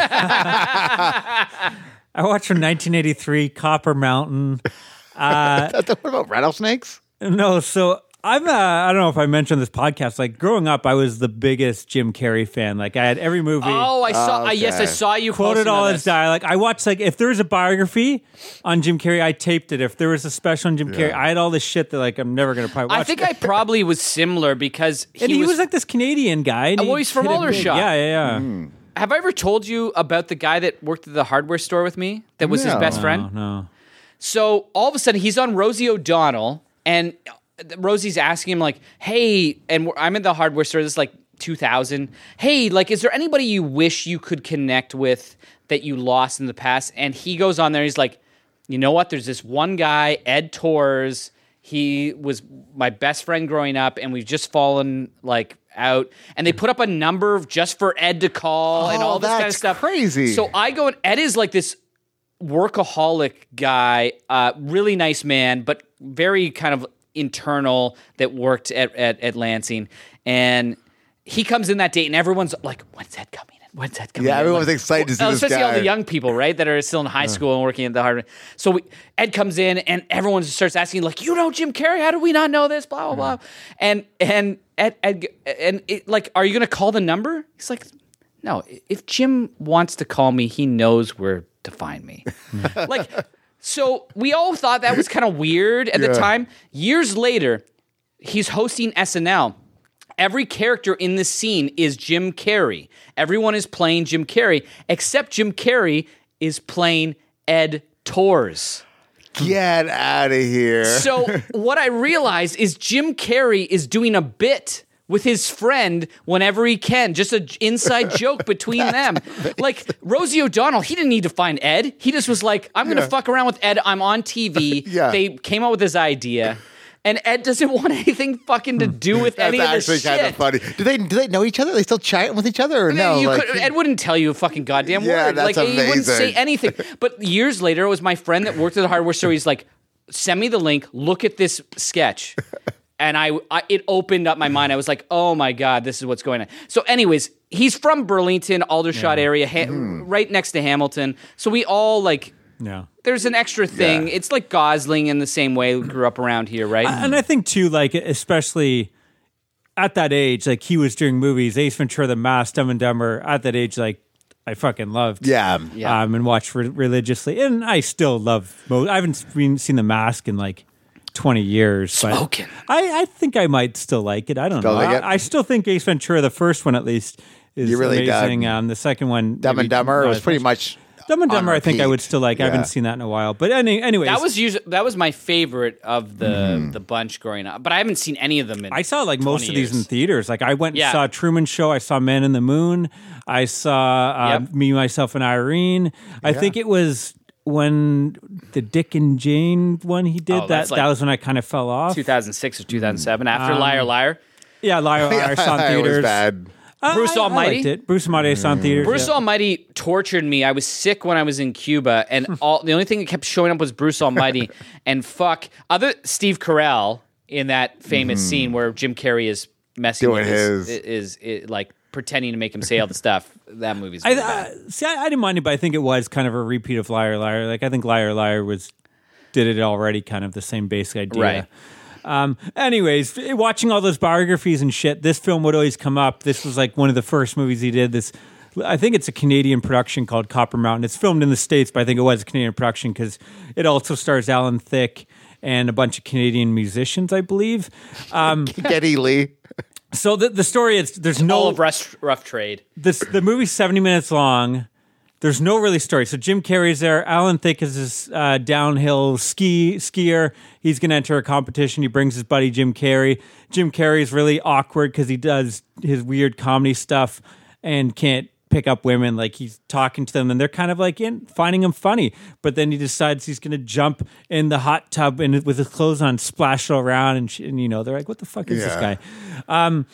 I watched from 1983 Copper Mountain. what about rattlesnakes? No, so I'm. Uh, I don't know if I mentioned this podcast. Like growing up, I was the biggest Jim Carrey fan. Like I had every movie. Oh, I saw. Oh, uh, yes, I saw you Quoted all on his this. dialogue. I watched like if there was a biography on Jim Carrey, I taped it. If there was a special on Jim Carrey, I had all this shit that like I'm never gonna probably watch. I think I probably was similar because he, and he, was, was. like this Canadian guy. And Oh, well, he's from hit it. Aldershot. Yeah, yeah, yeah. have I ever told you about the guy that worked at the hardware store with me? That was his No. best No, friend. no. So all of a sudden, he's on Rosie O'Donnell, and Rosie's asking him like, "Hey," and we're- I'm in the hardware store. This is like 2000. Hey, like, is there anybody you wish you could connect with that you lost in the past? And he goes on there. He's like, you know what? There's this one guy, Ed Torres. He was my best friend growing up, and we've just fallen like out. And they put up a number just for Ed to call and Oh, all this kind of stuff. crazy. So I go and Ed is like this workaholic guy, uh, really nice man, but very kind of internal that worked at, at, at Lansing. And he comes in that date, and everyone's like, when's Ed coming in? When's Ed coming in. Yeah, in? everyone's Like- excited to see this Especially all the young people, right, that are still in high school and working at the hard. So we, Ed comes in, and everyone just starts asking, like, you know Jim Carrey? How do we not know this? Blah, blah, blah. And, and, Ed, Ed, and it, like, are you going to call the number? He's like, no, if Jim wants to call me, he knows where to find me. like, so we all thought that was kind of weird at the time. Years later, he's hosting SNL. Every character in this scene is Jim Carrey. Everyone is playing Jim Carrey, except Jim Carrey is playing Ed Torres. Get out of here. So what I realized is Jim Carrey is doing a bit with his friend whenever he can, just an inside joke between them. Like Rosie O'Donnell, he didn't need to find Ed. He just was like, "I'm going to Yeah. fuck around with Ed. I'm on TV." Yeah. They came up with this idea. And Ed doesn't want anything fucking to do with any of this shit. That's actually kind of funny. Do they do they know each other? Are they still chatting with each other or no? You Like- could, Ed wouldn't tell you a fucking goddamn Yeah, word. that's like he wouldn't say anything. But years later, it was my friend that worked at the hardware store. He's like, "Send me the link. Look at this sketch." And I, I, it opened up my mind. I was like, "Oh my god, this is what's going on." So, anyways, he's from Burlington, Aldershot area, ha- Mm-hmm. right next to Hamilton. So we all like. Yeah. There's an extra thing. Yeah. It's like Gosling in the same way. We grew up around here, right? And I think too, like especially at that age, like he was doing movies, Ace Ventura, The Mask, Dumb and Dumber. At that age, like I fucking loved. Yeah. Yeah. Um, and watched re- religiously, and I still love. Mo- I haven't seen, seen The Mask in like twenty years. but Smoking. I, I think I might still like it. I don't Still know. like? I, I still think Ace Ventura, the first one at least, is You really amazing. dug Um, the second one, Dumb maybe and Dumber not was pretty much. much Dumb and Dumber. I think I would still like. I haven't seen that in a while. But any, anyways, that was usually that was my favorite of the Mm-hmm. the bunch growing up. But I haven't seen any of them. In I saw like most 20 of these in theaters. Like I went and Yeah. saw Truman Show. I saw Man in the Moon. I saw uh, Yep. Me, Myself, and Irene. I think it was when the Dick and Jane one he did. Oh, that like that was when I kind of fell off. 2006 or 2007 Um, after Liar Liar. Yeah, Liar, Liar. I saw in was theaters. bad. Uh, Bruce I- I Almighty? liked it. Bruce Almighty I saw in theaters. Bruce yeah. Almighty tortured me. I was sick when I was in Cuba, and all the only thing that kept showing up was Bruce Almighty. and fuck, other Steve Carell in that famous scene where Jim Carrey is messing Doing with his, his. is, is, like pretending to make him say all the stuff. That movie's I, really I, bad. see, I, I didn't mind it, but I think it was kind of a repeat of Liar Liar. Like I think Liar Liar was did it already, kind of the same basic idea. Right. Um, anyways, watching all those biographies and shit, this film would always come up. This was like one of the first movies he did. This, I think it's a Canadian production called Copper Mountain. It's filmed in the states, but I think it was a Canadian production because it also stars Alan Thicke and a bunch of Canadian musicians, I believe. Um, Geddy Lee. So the the story is there's no all of rough, rough trade. this the movie's 70 minutes long. There's no really story. So jim carrey's there. Alan thicke is this uh, downhill ski skier. He's going to enter a competition. He brings his buddy jim carrey. Jim carrey's really awkward because he does his weird comedy stuff and can't pick up women like he's talking to them and they're kind of like in finding him funny but then he decides he's going to jump in the hot tub and with his clothes on splash around and, sh- and you know they're like what the fuck is this guy um,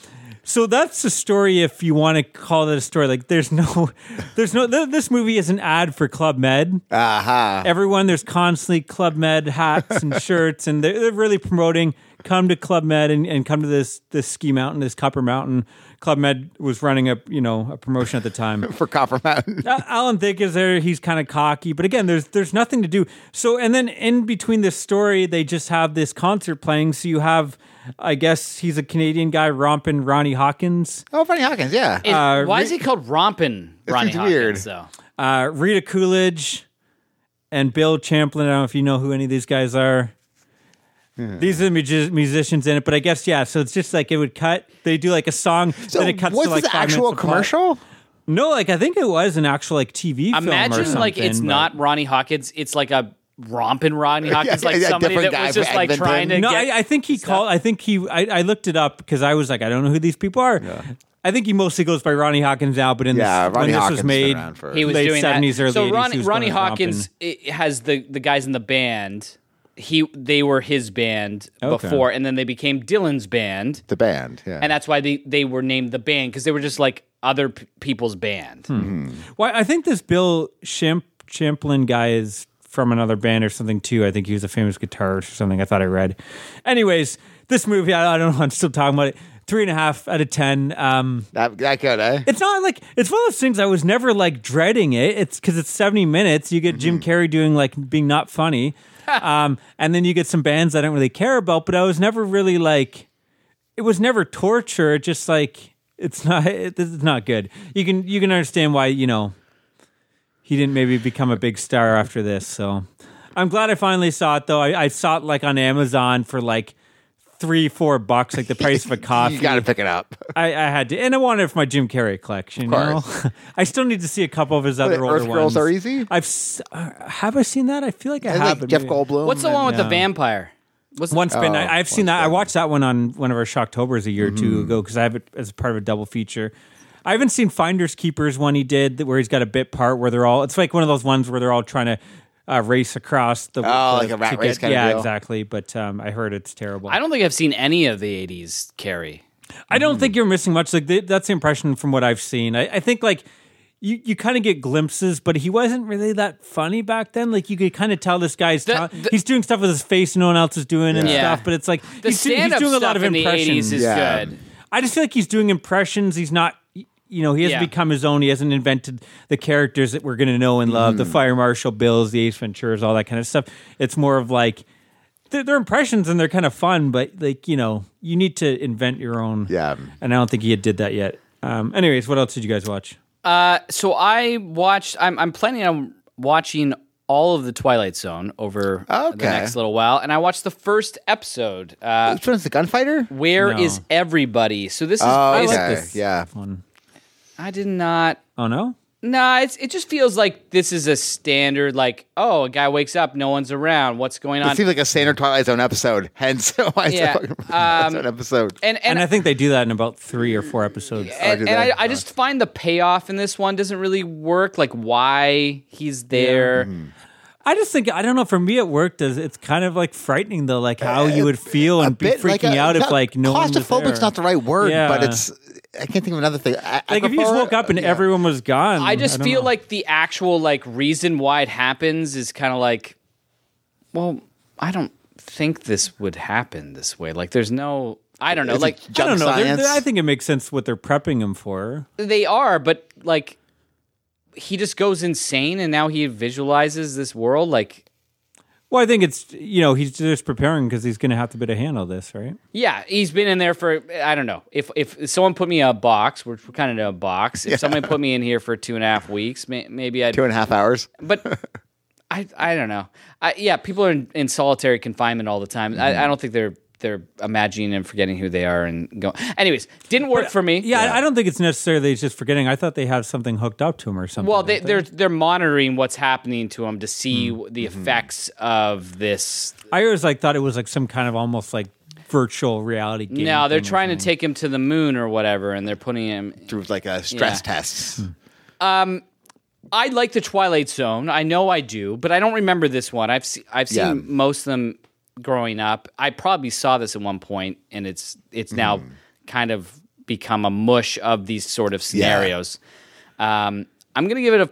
so that's the story. If you want to call it a story, like there's no, there's no. th- This movie is an ad for Club Med. Aha. Everyone, there's constantly Club Med hats and shirts, and they're, they're really promoting come to Club Med and, and come to this this ski mountain, this Copper Mountain. Club Med was running a you know a promotion at the time. for Copper Mountain. Uh, Alan Thicke is there. He's kind of cocky, but again, there's there's nothing to do. So, and then in between this story, they just have this concert playing. So you have, I guess he's a Canadian guy romping Ronnie Hawkins, Oh, Ronnie Hawkins, yeah. Is- Uh, why Re- is he called Rompin' Ronnie Hawkins, weird. though? uh, Rita Coolidge, and Bill Champlin. I don't know if you know who any of these guys are. These are the musi- musicians in it, but I guess yeah. So it's just like it would cut. They do like a song, so then it cuts was to like this five actual minutes of plot. commercial? No, like I think it was an actual like TV film or Imagine like it's but- not Ronnie Hawkins. It's like a romping Ronnie Hawkins Yeah, like yeah, somebody that was just like Edmonton. trying to No, get I, I think he called. I think he. I, I looked it up because I was like, I don't know who these people are. I think he mostly goes by Ronnie Hawkins now, but in Yeah, this, Ronnie when this Hawkins was made, for- he was late doing 70s, that. early so 80s, Ronnie, he was Ronnie Hawkins i- has the the guys in the band. He they were his band Okay. before, and then they became Dylan's band, The band, yeah. and that's why they they were named the band because they were just like other p- people's band. Hmm. Well, I think this Bill Champ, Champlin guy is from another band or something too. I think he was a famous guitarist or something. I thought I read. Anyways, this movie, I, I don't know. I'm still talking about it. Three and a half out of ten. Um, that, that good, eh? it's not like it's one of those things I was never like dreading it. It's because it's 70 minutes. You get Jim Carrey doing like being not funny, um, and then you get some bands I don't really care about. But I was never really like, it was never torture. Just like it's not. It, this is not good. You can you can understand why you know he didn't maybe become a big star after this. So I'm glad I finally saw it though. I, I saw it like on Amazon for like three four bucks, like the price of a coffee. You got to pick it up. I, I had to, and I wanted it for my Jim Carrey collection. You know, course. I still need to see a couple of his other Earth older Girls ones. Are Easy? I've uh, have I seen that? I feel like I And, have. like but Jeff maybe- Goldblum. What's the and- one with the vampire? What's Once been. Oh, I, I've seen Once that. I watched that one on one of our Shocktober's a year or Mm-hmm. two ago because I have it as part of a double feature. I haven't seen Finders Keepers one he did where he's got a bit part where they're all. It's like one of those ones where they're all trying to. Uh, race across the Oh, like a rat to race get- kinda yeah exactly but um, I heard it's terrible I don't think I've seen any of the '80s Carrey. I don't think you're missing much. Like th- that's the impression from what I've seen. I, I think like you, you kind of get glimpses, but he wasn't really that funny back then. Like you could kind of tell this guy's The- ta- the- he's doing stuff with his face no one else is doing and Yeah. stuff. But it's like The he's, do- he's doing a lot of in the impressions. '80s is Yeah. good. I just feel like he's doing impressions. He's not. You know, he hasn't Yeah. become his own. He hasn't invented the characters that we're going to know and love. The Mm. Fire Marshal Bills, the Ace Venturas, all that kind of stuff. It's more of like they're, they're impressions and they're kind of fun, but like you know, you need to invent your own. Yeah. and I don't think he did that yet. Um, anyways, what else did you guys watch? Uh, so I watched. I'm I'm planning on watching all of the Twilight Zone over the next little while, and I watched the first episode. Uh, Which one's the gunfighter? Where No. is everybody? So this is. Oh, basi- okay. this yeah. one. I did not. Oh no, Nah, it's it just feels like this is a standard. Like, oh, a guy wakes up, no one's around. What's going on. It on? seems like a standard Twilight Zone episode. Hence, why it's Yeah, a Twilight um, Zone episode. and and, and I think they do that in about three or four episodes. and, and I. I just find the payoff in this one doesn't really work. Like why he's there. Mm-hmm. I just think I don't know. For me, it worked as it's kind of like frightening though, like how you would feel and be freaking a- out if like no one was claustrophobic's there. not the right word, Yeah. but it's. I can't think of another thing. I, like if you just woke up and yeah. everyone was gone. I just don't feel know. like the actual like reason why it happens is kind of like, well, I don't think this would happen this way. Like, there's no, I don't know. Is it Like I don't know. They're- they're- I think it makes sense what they're prepping him for. they are, but like, he just goes insane, and now he visualizes this world. Like, Well, I think it's you know he's just preparing because he's going to have to be to handle this, right? yeah, he's been in there for I don't know. If if someone put me in a box, we're, we're kind of in a box. If someone put me in here for two and a half weeks, may, maybe I'd two and a half hours. but I I don't know. I, yeah, people are in, in solitary confinement all the time. I, I mm. don't think they're they're imagining and forgetting who they are and going. Anyways, didn't work for me. Yeah, I, I don't think it's necessarily just forgetting. I thought they have something hooked up to him or something. Well, they, don't they're they're monitoring what's happening to him to see Hmm. the Mm-hmm. effects of this. I always like thought it was like some kind of almost like virtual reality game. No, they're trying to take him to the moon or whatever, and they're putting him. Through like a stress Yeah. tests. I like the Twilight Zone. I know I do, but I don't remember this one. I've se- I've seen Yeah. most of them growing up. I probably saw this at one point, and it's it's now Mm-hmm. kind of become a mush of these sort of scenarios. Um, I'm gonna give it a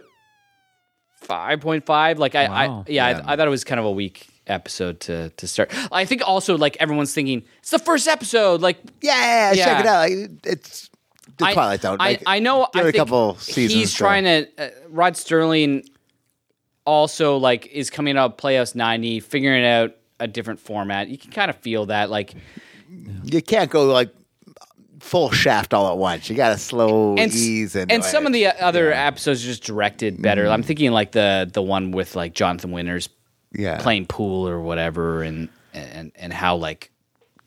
five point five. Like I, Wow. I yeah, Yeah. I, I thought it was kind of a weak episode to to start. I think also like everyone's thinking it's the first episode. Like Yeah, Yeah. check it out. Like, It's the I- Twilight Zone. I, Like, I know. I it a couple seasons. He's to- trying to. Uh, Rod Serling also like is coming out of Playhouse ninety, figuring out a different format. You can kind of feel that. Like You can't go like full shaft all at once. You got to slow and ease and and some of the other episodes are just directed better. Mm-hmm. I'm thinking like the the one with like Jonathan Winters yeah playing pool or whatever, and and and how like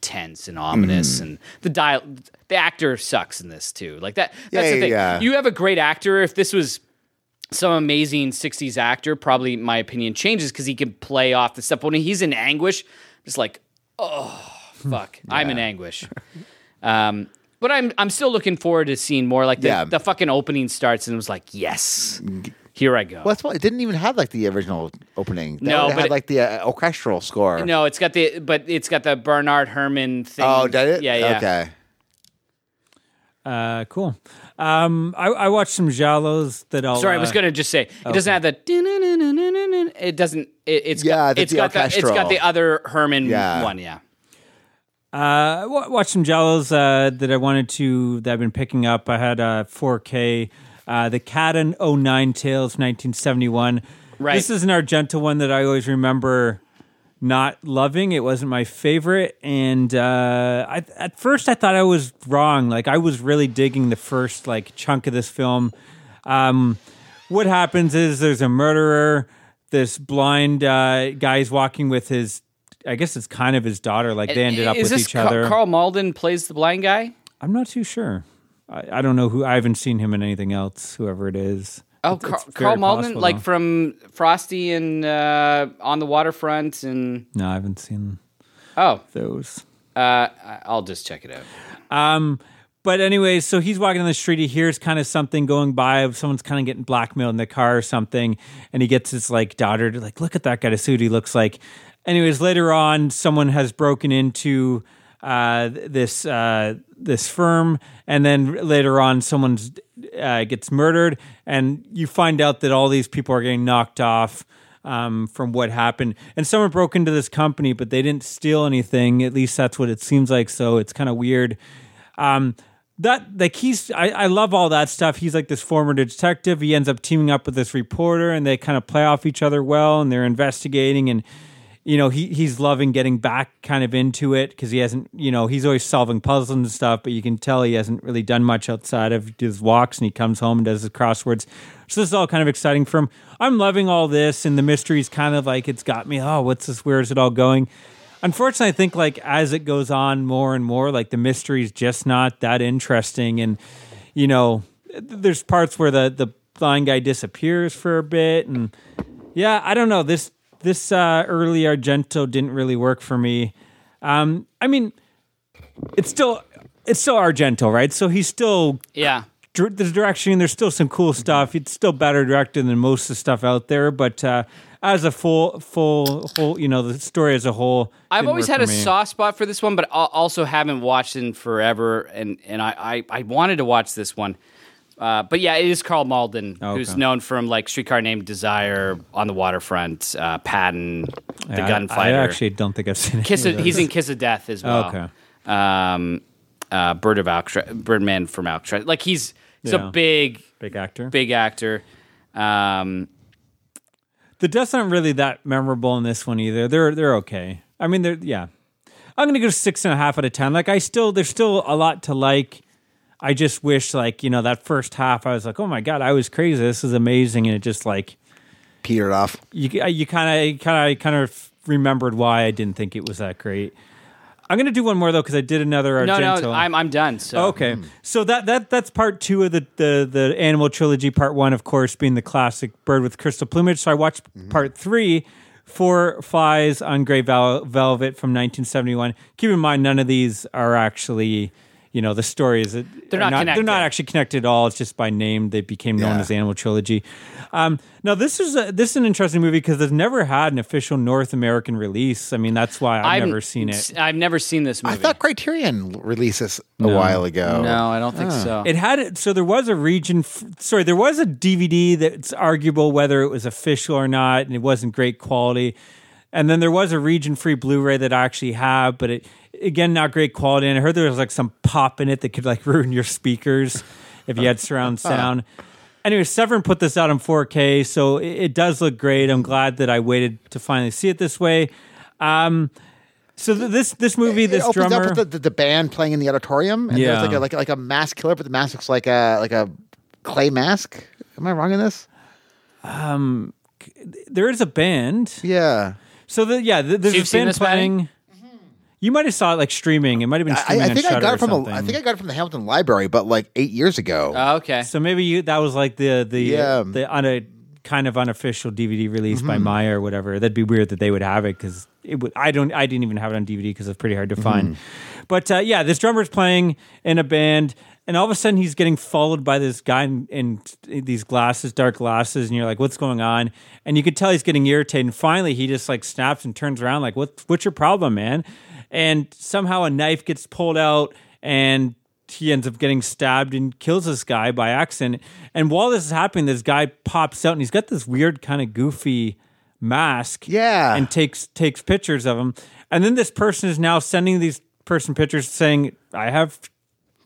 tense and ominous Mm-hmm. and the dial the actor sucks in this too like that that's Yeah, the thing yeah. you have a great actor if this was some amazing 60s actor, probably my opinion changes because he can play off the stuff. When he's in anguish, just like, oh, fuck, I'm in anguish. Um, but I'm I'm still looking forward to seeing more. Like the, Yeah. the fucking opening starts and it was like, yes, here I go. Well, that's why it didn't even have like the original opening. That No, would've but had like the uh, orchestral score. No, it's got the but it's got the Bernard Herrmann thing. Oh, did it? Yeah, yeah. Okay. Uh, cool. Um, I, I watched some Giallos that I'll. Sorry, I was uh, going to just say it doesn't have the. It doesn't. It, it's Yeah, got, it's the got the it's got the other Herrmann Yeah. one. Yeah. Uh, wa- watched some Giallos uh, that I wanted to that I've been picking up. I had uh, 4K, uh, the Cat o' Nine Tails, 1971. Right. This is an Argento one that I always remember not loving. It wasn't my favorite, and uh, I, at first I thought I was wrong. Like I was really digging the first like chunk of this film. Um, what happens is there's a murderer. This blind uh, guy's walking with his. I guess it's kind of his daughter. Like they ended up Is with each other. Karl Malden plays the blind guy? I'm not too sure. I, I don't know who. I haven't seen him in anything else. Whoever it is. Oh, It's- Karl, it's Karl Malden, like though. from Frosty and uh, on the waterfront, and No, I haven't seen oh, those. uh, I'll just check it out. Um, but anyways, so he's walking on the street. He hears kind of something going by. Of someone's kind of getting blackmailed in the car or something, and he gets his like daughter to like look at that guy to see what he looks like. Anyways, later on, someone has broken into uh, this uh, this firm, and then later on, someone's uh, gets murdered, and you find out that all these people are getting knocked off um, from what happened. And someone broke into this company, but they didn't steal anything. At least that's what it seems like. So it's kind of weird. Um, that like he's I, I love all that stuff. He's like this former detective. He ends up teaming up with this reporter, and they kind of play off each other well, and they're investigating and. You know, he he's loving getting back kind of into it because he hasn't, you know, he's always solving puzzles and stuff, but you can tell he hasn't really done much outside of his walks and he comes home and does his crosswords. So this is all kind of exciting for him. I'm loving all this and the mystery's kind of like it's got me, oh, what's this? Where is it all going? Unfortunately, I think like as it goes on more and more, like the mystery's just not that interesting. And, you know, there's parts where the, the blind guy disappears for a bit. And yeah, I don't know. This, this uh, early Argento didn't really work for me. Um, I mean, it's still, it's still Argento, right? So he's still Yeah. dir- the direction. There's still some cool stuff. It's still better directed than most of the stuff out there, but uh, as a full, full, whole, you know, the story as a whole. I've always had a me. soft spot for this one, but I also haven't watched it in forever, and and I I, I wanted to watch this one. Uh, but yeah, it is Karl Malden, who's Okay. known from like Streetcar Named Desire, On the Waterfront, uh, Patton, The Yeah, I- Gunfighter. I actually don't think I've seen it. Kiss of, he's in Kiss of Death as well. Okay. Um, uh, Bird of Alcatraz, Birdman from Alcatraz. Like he's he's Yeah. a big big actor. big actor. Um, The deaths aren't really that memorable in this one either. They're they're okay. I mean, they're yeah. I'm gonna go six and a half out of ten. Like I still, there's still a lot to like. I just wish, like you know, that first half, I was like, oh my god, I was crazy. This is amazing, and it just like Petered off. you you kind of kind of kind of remembered why I didn't think it was that great. I'm gonna do one more though because I did another no, Argento. no, I'm I'm done. So Okay, so that that that's part two of the, the the animal trilogy. Part one, of course, being the classic bird with crystal plumage. So I watched mm-hmm. part three, Four Flies on Gray Vel- Velvet from 1971. Keep in mind, none of these are actually. You know the stories. They're They're not They're not actually connected at all. It's just by name they became known Yeah. as the Animal Trilogy. Um, now this is a, this is an interesting movie because it's never had an official North American release. I mean that's why I've never seen it. I've never seen this movie. I thought Criterion released this a while ago. no, I don't think so. It had it, so there was a region. f- Sorry, there was a DVD that's arguable whether it was official or not, and it wasn't great quality. And then there was a region-free Blu-ray that I actually have, but it again not great quality. And I heard there was like some pop in it that could like ruin your speakers if you had surround sound. Anyway, Severin put this out in 4K, so it, it does look great. I'm glad that I waited to finally see it this way. Um, so th- this this movie, It this opens drummer, up with the, the, the band playing in the auditorium, and Yeah. there's like a, like like a mask killer, but the mask looks like a like a clay mask. Am I wrong in this? Um, there is a band. Yeah. So the, yeah, th- there's So a band playing. Maddie? Playing. You might have saw it like streaming. It might have been streaming I on think I got it from a, something. I think I got it from the Hamilton Library, but like eight years ago. Oh, okay. so maybe you that was like the the Yeah. the on a kind of unofficial DVD release by Mm-hmm. Mya or whatever. That'd be weird that they would have it because it would. I don't. I didn't even have it on DVD because it's pretty hard to find. Mm-hmm. But uh, yeah, this drummer's playing in a band. And all of a sudden, he's getting followed by this guy in, in these glasses, dark glasses, and you're like, "What's going on?" And you could tell he's getting irritated. And finally, he just like snaps and turns around, like, "What? What's your problem, man?" And somehow a knife gets pulled out, and he ends up getting stabbed and kills this guy by accident. And while this is happening, this guy pops out, and he's got this weird kind of goofy mask, Yeah. and takes takes pictures of him. And then this person is now sending these person pictures, saying, "I have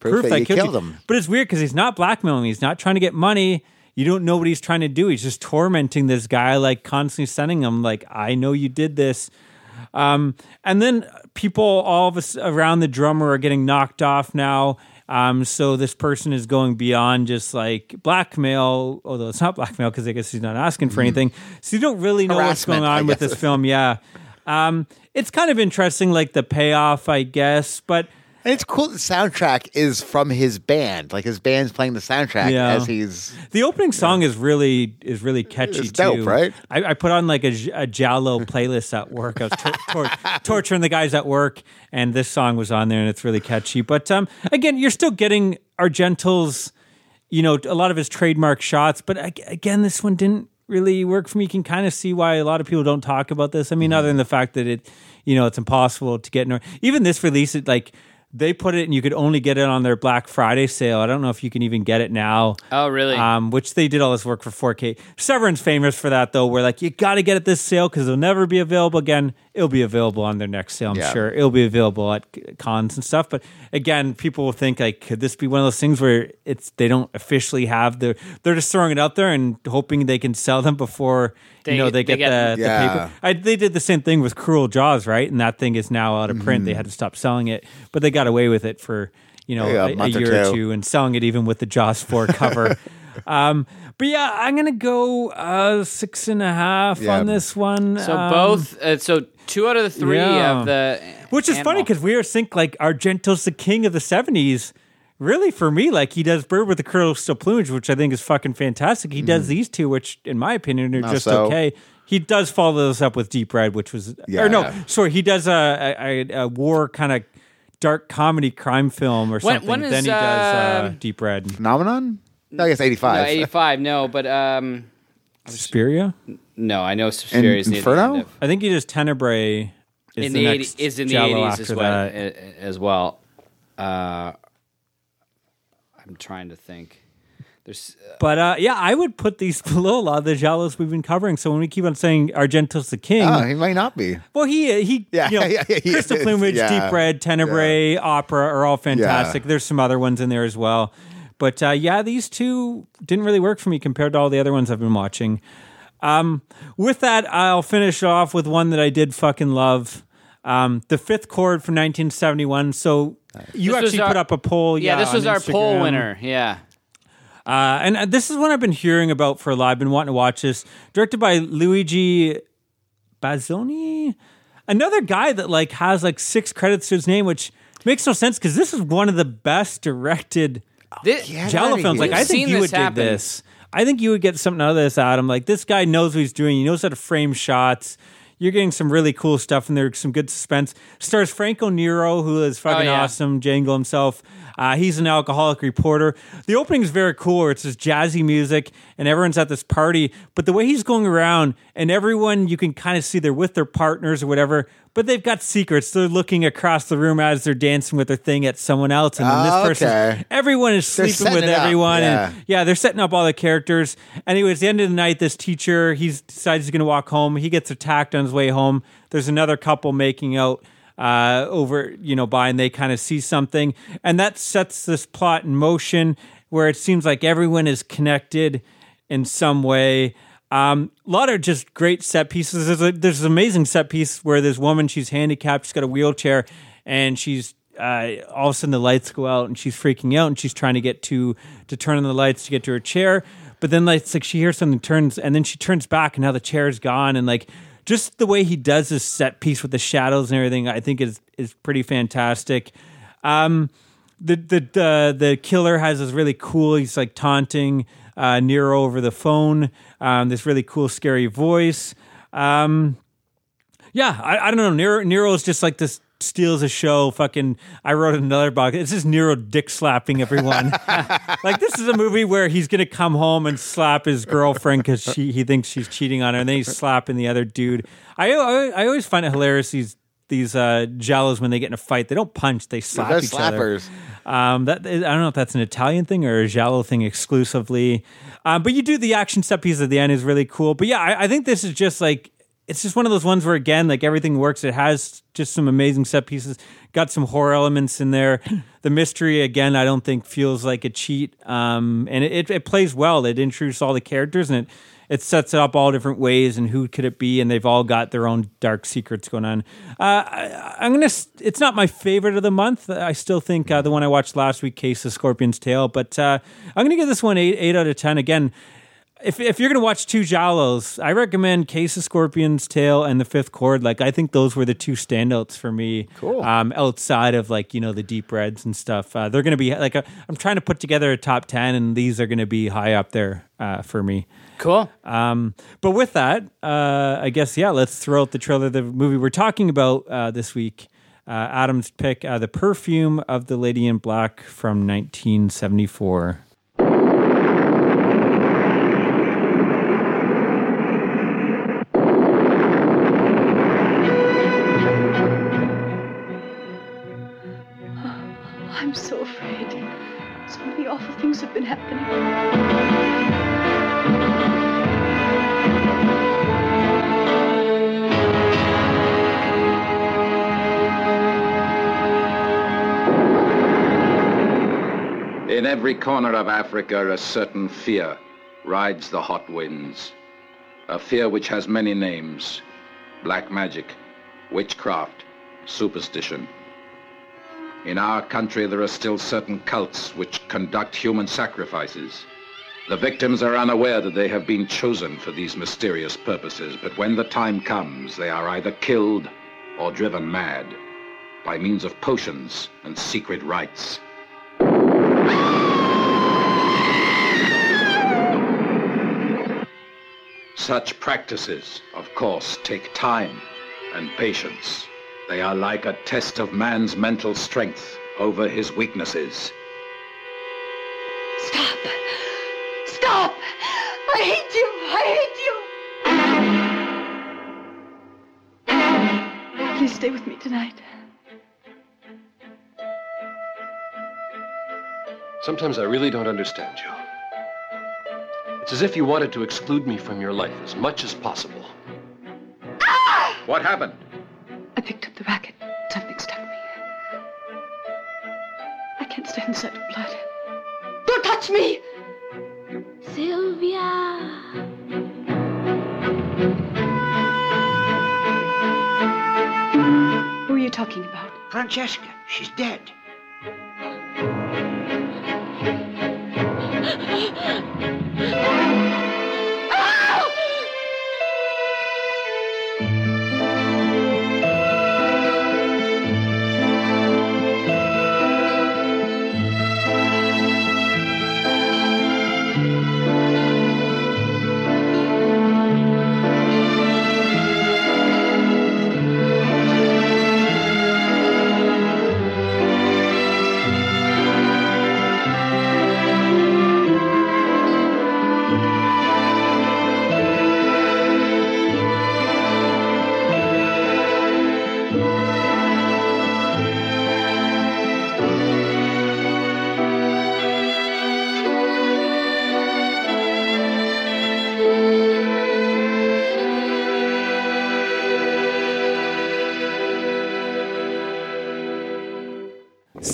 Proof proof, that I killed, killed him. But it's weird because he's not blackmailing. He's not trying to get money. You don't know what he's trying to do. He's just tormenting this guy, like constantly sending him, like, "I know you did this." Um, and then people all of us around the drummer are getting knocked off now. Um, so this person is going beyond just like blackmail, although it's not blackmail because I guess he's not asking for anything. So you don't really know what's going on with this film. Yeah. Um, it's kind of interesting, like the payoff, I guess, but And it's cool. The soundtrack is from his band. Like his band's playing the soundtrack Yeah. as he's. The opening song is really is really catchy It's dope, too. right? I, I put on like a Giallo playlist at work. I was tor- tor- torturing the guys at work, and this song was on there, and it's really catchy. But um, again, you're still getting Argento's, you know, a lot of his trademark shots. But again, this one didn't really work for me. You can kind of see why a lot of people don't talk about this. I mean, Mm-hmm. other than the fact that it, you know, it's impossible to get. In, even this release, it like. They put it, and you could only get it on their Black Friday sale. I don't know if you can even get it now Oh, really? um, which they did all this work for 4K. Severin's famous for that, though. Where like you got to get it this sale because it'll never be available again. It'll be available on their next sale, I'm Yeah. sure. It'll be available at cons and stuff. But again, people will think like, could this be one of those things where it's they don't officially have the they're just throwing it out there and hoping they can sell them before They- you know they, they get, get- the, Yeah. the paper. I, they did the same thing with Cruel Jaws, right? And that thing is now out of print. Mm-hmm. They had to stop selling it, but they got away with it for you know Yeah, a a, a month or year or two. two and selling it even with the Jaws 4 cover. um, but yeah, I'm going to go uh, six and a half Yeah. on this one. so Um, both. Uh, so two out of the three yeah. of the. Which is funny because we are think like Argento's the king of the 70s. Really, for me, like he does Bird with the Crystal Plumage, which I think is fucking fantastic. He does these two, which in my opinion are just so. okay. He does follow those up with Deep Red, which was or no, sorry, he does a, a, a war kind of dark comedy crime film or When- something. when then is, he does uh, um, Deep Red. Phenomena? No, I guess 85. No, 85. No, but um, Suspiria? No, I know Suspiria is the Inferno? end of- I think he does Tenebrae. Is in the, the, next 80s is in the 80s as well. that. As well. Uh, I'm trying to think. There's uh, But uh, yeah, I would put these below a lot of the Giallos we've been covering. So when we keep on saying Argento's the king, Oh, he might not be. well, he he Yeah, you know, yeah, yeah, he Crystal. Plumage, Yeah. Deep Red, Tenebrae, Opera are all fantastic. Yeah. There's some other ones in there as well. But uh, yeah, these two didn't really work for me compared to all the other ones I've been watching. Um, with that, I'll finish off with one that I did fucking love. Um, the fifth chord from 1971. So you This actually our- put up a poll. yeah, this was our poll winner. Yeah. Uh, and uh, this is one I've been hearing about for a lot. I've been wanting to watch this. Directed by Luigi Bazzoni, another guy that like has like six credits to his name, which makes no sense because this is one of the best directed This, Yeah, Giallo films. Like I think you this would dig this. I think you would get something out of this, Adam. Like this guy knows what he's doing. He knows how to frame shots. You're getting some really cool stuff and there's some good suspense. Stars Franco Nero, who is fucking Oh, yeah. awesome, Django himself. Uh, he's an alcoholic reporter. The opening is very cool. It's this jazzy music, and everyone's at this party. But the way he's going around, and everyone you can kind of see they're with their partners or whatever, but they've got secrets. They're looking across the room as they're dancing with their thing at someone else, and then this Oh, person, okay. everyone is sleeping with setting it up, everyone, yeah. and yeah, they're setting up all the characters. Anyways, the end of the night, this teacher he decides he's going to walk home. He gets attacked on his way home. There's another couple making out uh, over, you know, by, and they kind of see something, and that sets this plot in motion where it seems like everyone is connected in some way. Um, a lot of just great set pieces. There's, a, there's an amazing set piece where this woman, she's handicapped, she's got a wheelchair, and she's uh, all of a sudden the lights go out and she's freaking out and she's trying to get to to turn on the lights to get to her chair. But then like, it's like she hears something turns and then she turns back and now the chair is gone and like just the way he does this set piece with the shadows and everything, I think is is pretty fantastic. Um, the the the the killer has this really cool. He's like taunting uh, Nero over the phone. Um, this really cool, scary voice. Um, yeah, I, I don't know. Nero Nero is just like this steals a show. Fucking, I wrote another book. It's just Nero dick slapping everyone. like this is a movie where he's gonna come home and slap his girlfriend because she he thinks she's cheating on her, and then he's slapping the other dude. I I, I always find it hilarious these these uh, giallos when they get in a fight. They don't punch; they slap They're each other. slappers. Um, that I don't know if that's an Italian thing or a giallo thing exclusively. Um, but you do the action set piece at the end is really cool. But yeah, I, I think this is just like it's just one of those ones where again, like everything works. It has just some amazing set pieces. Got some horror elements in there. The mystery again, I don't think feels like a cheat. Um, and it, it, it plays well. It introduces all the characters and it it sets it up all different ways and who could it be and they've all got their own dark secrets going on uh, I, i'm gonna it's not my favorite of the month i still think uh, the one i watched last week case of scorpion's tail but uh, i'm gonna give this one 8, 8 out of 10 again if, if you're going to watch two Giallos, I recommend Case of Scorpion's Tail and The Fifth Chord. Like, I think those were the two standouts for me. Cool. Um, outside of like, you know, the deep reds and stuff. Uh, they're going to be like, i I'm trying to put together a top 10, and these are going to be high up there uh, for me. Cool. Um, but with that, uh, I guess, yeah, let's throw out the trailer of the movie we're talking about uh, this week. Uh, Adam's pick, uh, The Perfume of the Lady in Black from 1974. Every corner of Africa, a certain fear rides the hot winds. A fear which has many names black magic, witchcraft, superstition. In our country, there are still certain cults which conduct human sacrifices. The victims are unaware that they have been chosen for these mysterious purposes, but when the time comes, they are either killed or driven mad by means of potions and secret rites. Such practices, of course, take time and patience. They are like a test of man's mental strength over his weaknesses. Stop! Stop! I hate you! I hate you! Please stay with me tonight. Sometimes I really don't understand you. It's as if you wanted to exclude me from your life as much as possible. Ah! What happened? I picked up the racket. Something stuck me. I can't stand the sight of blood. Don't touch me! Sylvia! Who are you talking about? Francesca, she's dead. Oh, my God.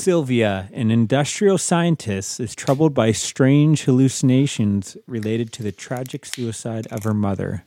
Sylvia, an industrial scientist, is troubled by strange hallucinations related to the tragic suicide of her mother.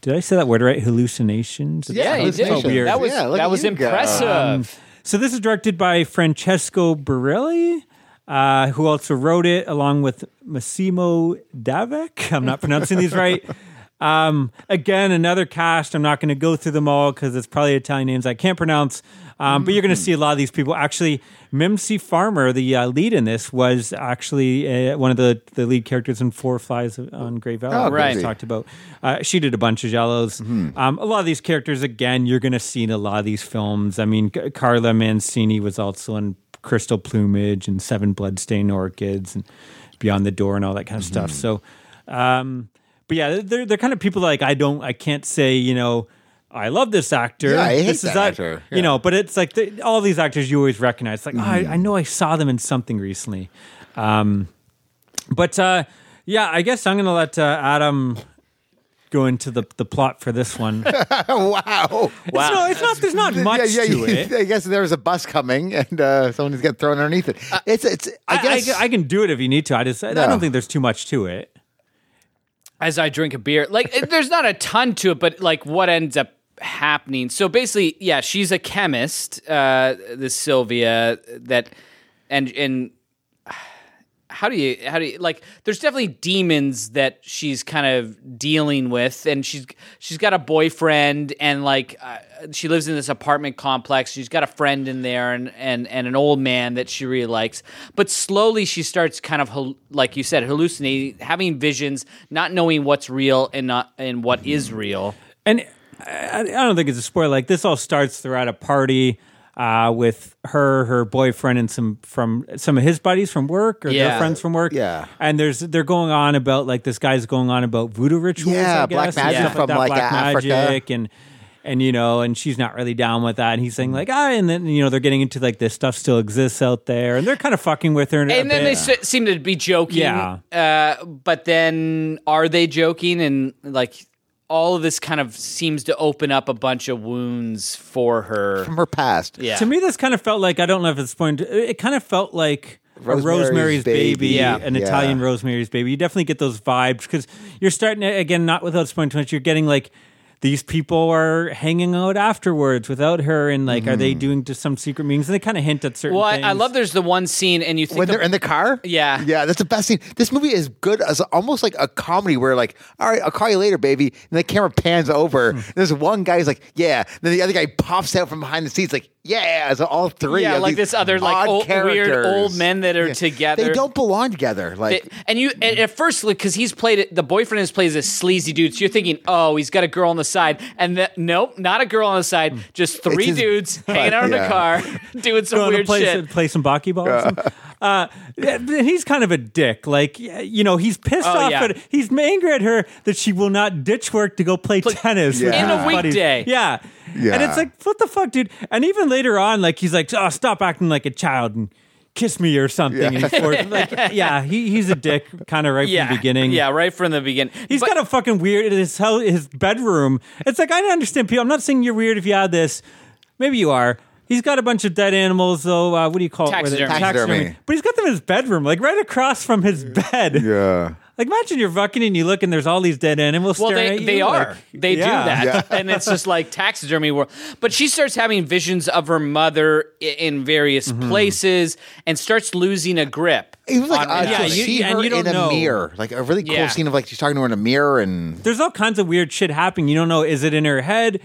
Did I say that word right? Hallucinations? Yeah, you did. hallucinations. weird. That was Yeah, that was you go. impressive. So this is directed by Francesco Barilli, uh, who also wrote it along with Massimo D'Avack. I'm not pronouncing these right. Um, again, another cast. I'm not going to go through them all because it's probably Italian names I can't pronounce. Um, But you're going to see a lot of these people. Actually, Mimsy Farmer, the uh, lead in this, was actually uh, one of the, the lead characters in Four Flies on Grey Velvet. Oh, right. Talked about. Uh, she did a bunch of Giallos. Um, a lot of these characters, again, you're going to see in a lot of these films. I mean, Ca- Carla Mancini was also in Crystal Plumage and Seven Bloodstained Orchids and Beyond the Door and all that kind of stuff. So, um, but yeah, they're they're kind of people like I don't I can't say you know I love this actor. Yeah, I hate this that actor. You know, but it's like the, all these actors you always recognize. Like oh, I, I know I saw them in something recently. Um, but uh, yeah, I guess I'm gonna let uh, Adam go into the the plot for this one. wow. It's, no, it's not. There's not much yeah, yeah, to it. I guess there's a bus coming and uh, someone's getting thrown underneath it. It's it's. I I, guess I, I can do it if you need to. I just I don't think there's too much to it. As I drink a beer. Like, there's not a ton to it, but like what ends up happening. So basically, yeah, she's a chemist, uh, this Sylvia, that, and, and, how do you how do you like there's definitely demons that she's kind of dealing with and she's she's got a boyfriend and like uh, she lives in this apartment complex. She's got a friend in there and and and an old man that she really likes. But slowly she starts kind of like you said hallucinating having visions not knowing what's real and not and what is real. And I, I don't think it's a spoiler. Like this all starts throughout a party uh, with her, her boyfriend, and some from some of his buddies from work or Yeah. their friends from work. Yeah. and there's they're going on about like this guy's going on about voodoo rituals. Yeah, black magic stuff from, like, black Africa. magic and. And you know, and she's not really down with that. And he's saying like, ah, and then you know they're getting into like this stuff still exists out there, and they're kind of fucking with her. and then they se- seem to be joking Yeah. uh, but then are they joking and like all of this kind of seems to open up a bunch of wounds for her from her past. yeah To me, this kind of felt like I don't know if it's point. It kind of felt like a Rosemary's Rosemary's Baby, Baby. Yeah. an Yeah. Italian Rosemary's Baby. You definitely get those vibes because you're starting to, again, not without spoiling too much. You're getting like these people are hanging out afterwards without her, and like, are they doing just some secret meetings? And they kind of hint at certain. well I. I love there's the one scene and you think When the- they're in the car, Yeah. yeah, that's the best scene. This movie is good as almost like a comedy where, like, all right, I'll call you later, baby, and the camera pans over. Hmm. There's one guy who's like, yeah, then the other guy pops out from behind the seats, like, yeah, so all three, yeah like this other like old, weird old men that are Yeah. together They don't belong together. Like, It- and you and at first because he's played it the boyfriend has plays this sleazy dude so you're thinking oh he's got a girl on the side and that nope not a girl on the side just three his dudes hanging out in the car doing some Going to weird play, shit some, play some bocce balls. Uh, yeah, but he's kind of a dick. Like, you know, he's pissed Oh, off yeah. at He's angry at her that she will not ditch work to go play, tennis Yeah. In a weekday. Yeah. Yeah. and it's like, what the fuck, dude? And even later on, like, he's like, "Oh, stop acting like a child and kiss me or something." Yeah. And he's forced- like, yeah, he, he's a dick, kind of right yeah from the beginning. yeah right from the beginning He's But- got a fucking weird his hell his bedroom. It's like I don't understand people. I'm not saying you're weird if you had this. Maybe you are. He's got a bunch of dead animals, though. Uh, what do you call it? Taxidermy. Taxidermy. But he's got them in his bedroom, like right across from his bed. yeah. Like imagine you're fucking and you look and there's all these dead animals Well, staring they, at you. they are. like- they Yeah. do that. And it's just like taxidermy world. But she starts having visions of her mother in various Mm-hmm. places and starts losing a grip. It was like on- uh, yeah, to you- see and her you don't in a know. mirror, like a really cool Yeah. scene of like she's talking to her in a mirror, and There's all kinds of weird shit happening. You don't know. Is it in her head?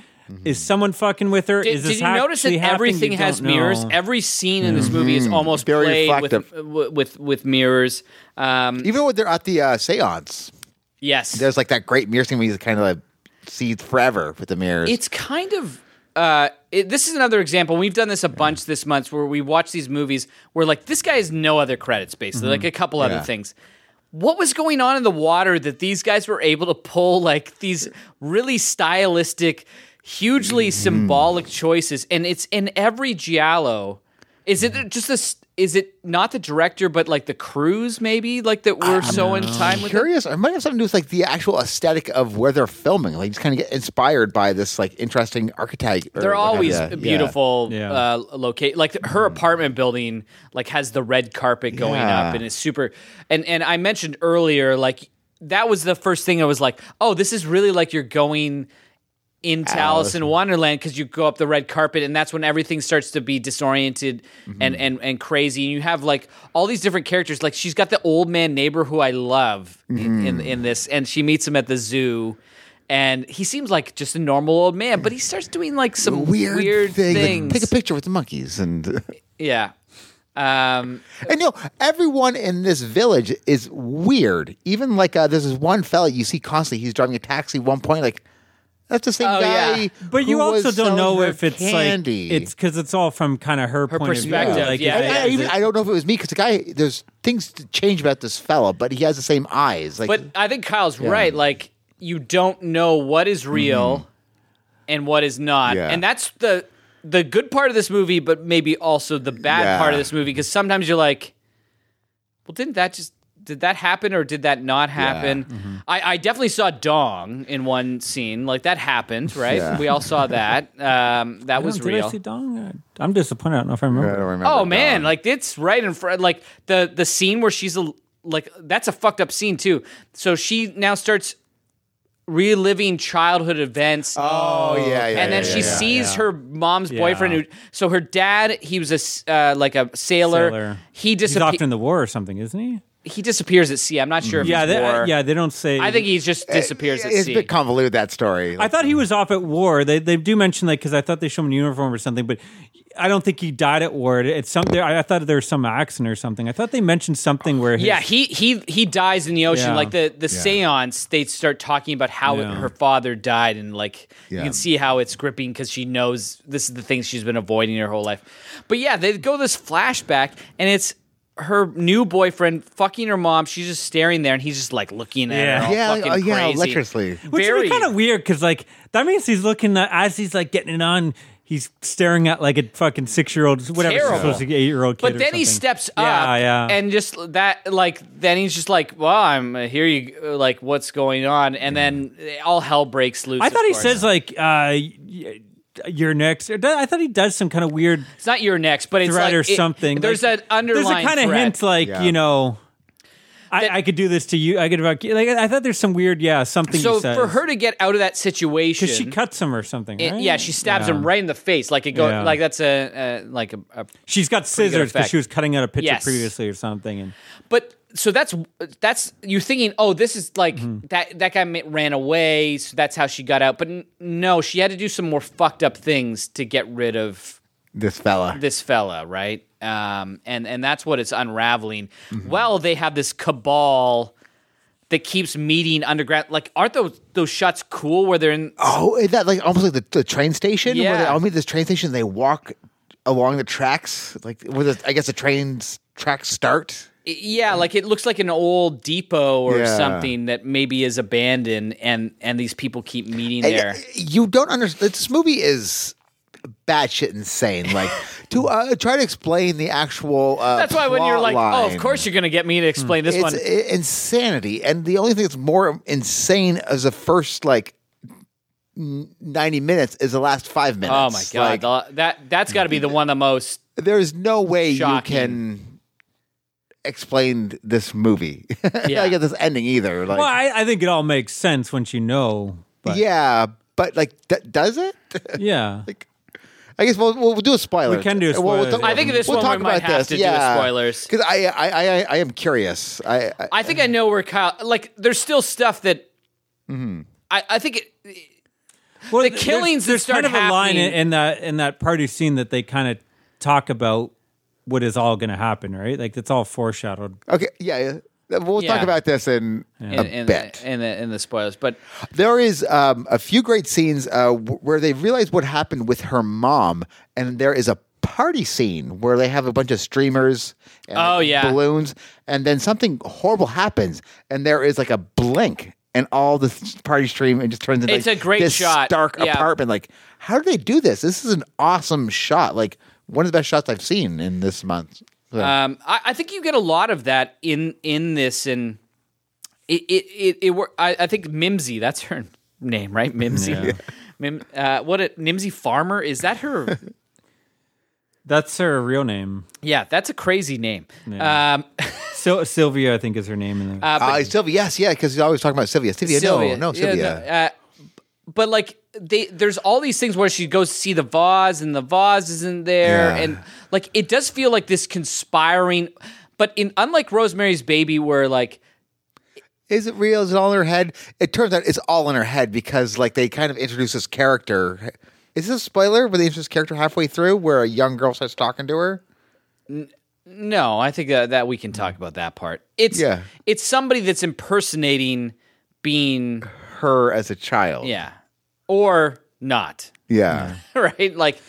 Is someone fucking with her? Did, is this did you notice that everything has mirrors? know. Every scene in this movie is almost Very played with, with with with mirrors. Um, even when they're at the uh, seance, yes, there's like that great mirror scene where you kind of like see forever with the mirrors. it's kind of uh, it, this is another example. We've done this a bunch this month where we watch these movies where like this guy has no other credits, basically, like a couple other Yeah. things. What was going on in the water that these guys were able to pull like these really stylistic, hugely symbolic choices? And it's in every giallo. Is it just this? Is it not the director, but like the crews, maybe like that were so in time with curious. It might have something to do with like the actual aesthetic of where they're filming. Like, just kind of get inspired by this like interesting archetype. or They're what have always ya. Yeah. beautiful Yeah. uh, locate. Like her apartment building, like has the red carpet going Yeah. up, and it's super. And and I mentioned earlier, like that was the first thing I was like, oh, this is really like you're going into Alice in Wonderland because you go up the red carpet, and that's when everything starts to be disoriented Mm-hmm. and and and crazy. And you have like all these different characters. Like she's got the old man neighbor who I love in, Mm-hmm. in in this, and she meets him at the zoo. and he seems like just a normal old man, but he starts doing like some weird, weird, thing, like, things. take a picture with the monkeys, and Yeah. Um, and you know everyone in this village is weird. Even like uh, there's this one fella you see constantly. He's driving a taxi. One point, like that's the same Oh, guy. yeah. But you also was don't know if it's candy. like it's because it's all from kind of her, point perspective, of view. Like, yeah, I, it- I, even, I don't know if it was me because the guy. There's things to change about this fella, but he has the same eyes. Like, but I think Kyle's right. Like you don't know what is real mm-hmm. and what is not. Yeah. and that's the the good part of this movie, but maybe also the bad Yeah. part of this movie because sometimes you're like, well, didn't that just did that happen or did that not happen? Mm-hmm. I, I definitely saw Dong in one scene, like that happened, right? Yeah. We all saw that. Um, that I was don't- did. I see Dong? I'm disappointed. I don't know if I I remember. don't remember. Oh man, Dom. like it's right in front. Like the the scene where she's a, like that's a fucked up scene too. So she now starts reliving childhood events. oh yeah, yeah, and then yeah, she yeah, sees yeah. her mom's Yeah. boyfriend. Who, so her dad, he was a s- uh, like a sailor. Sailor. He He's off in the war or something, isn't he? He disappears at sea. I'm not sure if Yeah, it's they, war. yeah. They don't say. I think he just uh, disappears at It's sea. a bit convoluted that story. I thought he was off at war. They they do mention like because I thought they showed him in uniform or something, but I don't think he died at war. It's something. I, I thought there was some accident or something. I thought they mentioned something where his, Yeah, he he he dies in the ocean. Yeah. Like the the seance, they start talking about how Yeah. her father died, and like you can see how it's gripping because she knows this is the thing she's been avoiding her whole life. But yeah, they go this flashback, and it's her new boyfriend fucking her mom. She's just staring there, and he's just like looking at Yeah. her, all yeah, fucking oh, yeah, crazy. lecherously. which very is kind of weird because like that means he's looking at, as he's like getting it on. He's staring at like a fucking six year old, whatever, Terrible. supposed to be eight year old kid. But or then he something. steps up, Yeah, yeah. and just that, like, then he's just like, "Well, I'm uh, here. You like, what's going on?" And then all hell breaks loose. I of thought he course. says like, uh, y- "You're next." I thought he does some kind of weird It's not your next, but it's threat like or it- something. there's like, an underlying There's a kind of hint, like Yeah. you know, I, That- I could do this to you. I could like I thought there's some weird, yeah, something. So he says. for her to get out of that situation, because she cuts him or something. it- yeah, she stabs Yeah. him right in the face. Like it go, Yeah. like that's a, a like a, a. She's got scissors because she was cutting out a picture Yes. previously or something. And But so that's that's you're thinking, oh, this is like Mm-hmm. that that guy ran away, so that's how she got out. But n- no, she had to do some more fucked up things to get rid of This fella. this fella, right? Um, and and that's what it's unraveling. Mm-hmm. Well, they have this cabal that keeps meeting underground. Like, aren't those those shots cool? Where they're in Oh, is that like almost like the, the train station? Where they Yeah. all meet this train station, they walk along the tracks, like where the, I guess the train's tracks start. Yeah, like it looks like an old depot or Yeah. something that maybe is abandoned, and and these people keep meeting And, there. You don't understand. This movie is batshit insane. Like to uh, try to explain the actual. Uh, That's why when you're like, oh, of course you're going to get me to explain this it's one. insanity. And the only thing that's more insane as the first like ninety minutes is the last five minutes. Oh my god, Like, the- that that's got to be the one of the most. there's no way Shocking. you can explain this movie. Yeah. I get this ending either. Like, well, I, I think it all makes sense once you know. But yeah, but like, d- does it? yeah. like, I guess we'll, we'll do a spoiler. We can do a We'll- we'll talk- I think this we'll one talk we might about have this. to do yeah. spoilers. because I, I, I, I am curious. I, I, I think I know where Kyle. Like, there's still stuff that. Mm-hmm. I, I think it. Well, The there's- killings that there's start kind of a line in, in that in that party scene that they kind of talk about what is all going to happen, right? Like it's all foreshadowed. okay, yeah, yeah. We'll Yeah. talk about this in In, a in, bit. in the in the spoilers, but There is um, a few great scenes uh, where they realize what happened with her mom, and there is a party scene where they have a bunch of streamers and Oh, like, yeah. balloons, and then something horrible happens, and there is like a blink, and all the party stream and just turns into It's like, a great this shot. dark Yeah. apartment. Like, how do they do this? This is an awesome shot. Like one of the best shots I've seen in this month. So- Um, I, I think you get a lot of that in in this, and it it it, it wor- I, I think Mimsy, that's her name, right? Mimsy. Mim, uh, what a Mimsy Farmer is that her? That's her real name. yeah, that's a crazy name. Yeah. Um, Sil- Sylvia, I think, is her name. In the, uh, but uh, Sylvia, yes, yeah, because he's always talking about Sylvia. Sylvia, Sylvia. no, no, Yeah, Sylvia. no, uh, but like they, there's all these things where she goes to see the vase, and the vase isn't there, Yeah. and like it does feel like this conspiring. But in unlike Rosemary's Baby, where like Is it real? Is it all in her head? It turns out it's all in her head because like they kind of introduce this character. Is this a spoiler? Where they introduce this character halfway through, where a young girl starts talking to her? No, I think that, that we can talk about that part. It's Yeah. it's somebody that's impersonating being Her as a child. yeah or not Yeah. right like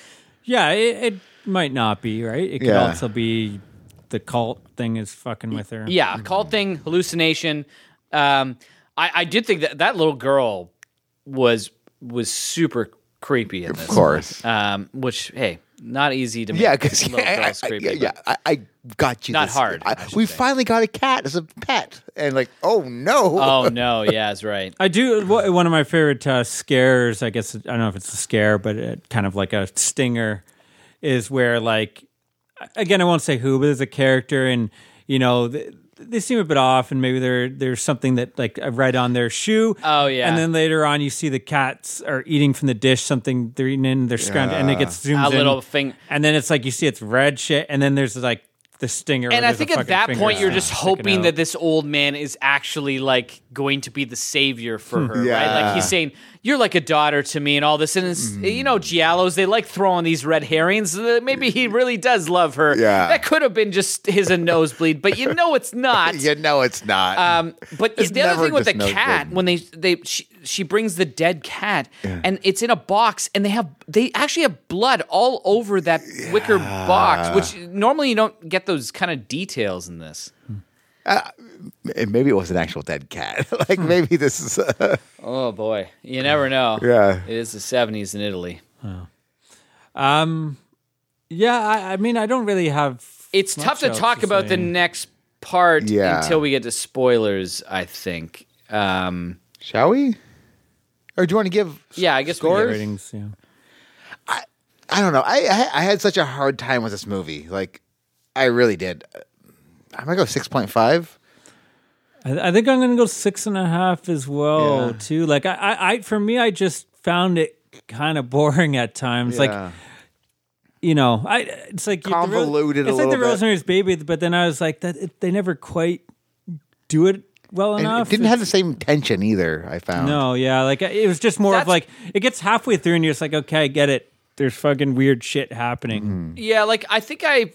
Yeah, it, it might not be right. It could Yeah. also be the cult thing is fucking with her. yeah cult thing hallucination. Um, I I did think that that little girl was was super creepy in this. Of course. Um, which hey, not easy to make Yeah, because little yeah, girls I, creepy. yeah, yeah, I, I got you. Not this. hard, I- I we say. finally got a cat as a pet, and like, oh no. Oh no, yeah, that's right. I do. One of my favorite uh, scares, I guess, I don't know if it's a scare, but it, kind of like a stinger, is where, like, again, I won't say who, but there's a character and, you know, they, they seem a bit off and maybe there there's something that, like, I read on their shoe. Oh, yeah. And then later on, you see the cats are eating from the dish something they're eating in, they're scrounging, and it gets zoomed A in. little thing. And then it's like you see it's red shit, and then there's like the stinger. And I think at that point you're just hoping out. that this old man is actually like going to be the savior for hmm. her, right? Like he's saying, "You're like a daughter to me," and all this. And it's, you know, giallos they like throwing these red herrings. Uh, Maybe he really does love her. Yeah. that could have been just his a nosebleed, but you know it's not. you know it's not. Um, but It's the other thing with the cat, when they they she, she brings the dead cat, and it's in a box, and they have they actually have blood all over that wicker box, which normally you don't get those kind of details in this. And maybe it was an actual dead cat. like Hmm. maybe this is. Uh, Oh boy, you never know. Yeah. it is the seventies in Italy. Um, yeah, I, I mean, I don't really have. It's much tough to else talk about the next part Yeah. until we get to spoilers. I think. Um, shall we? Or do you want to give? yeah, I guess Scores? get- ratings. Yeah. I don't know. I, I I had such a hard time with this movie. Like, I really did. I'm gonna go six point five. I, I think I'm going to go six and a half as well Yeah. too. Like I, I, I, for me, I just found it kind of boring at times. Like you know, I it's like the Ro- Convoluted a It's like the little bit. Rosemary's Baby, but then I was like that. It, they never quite do it well and enough. it didn't have the same tension either. I found. No, yeah, like it was just more of like it gets halfway through and you're just like, okay, I get it. There's fucking weird shit happening. Mm-hmm. Yeah, like I think I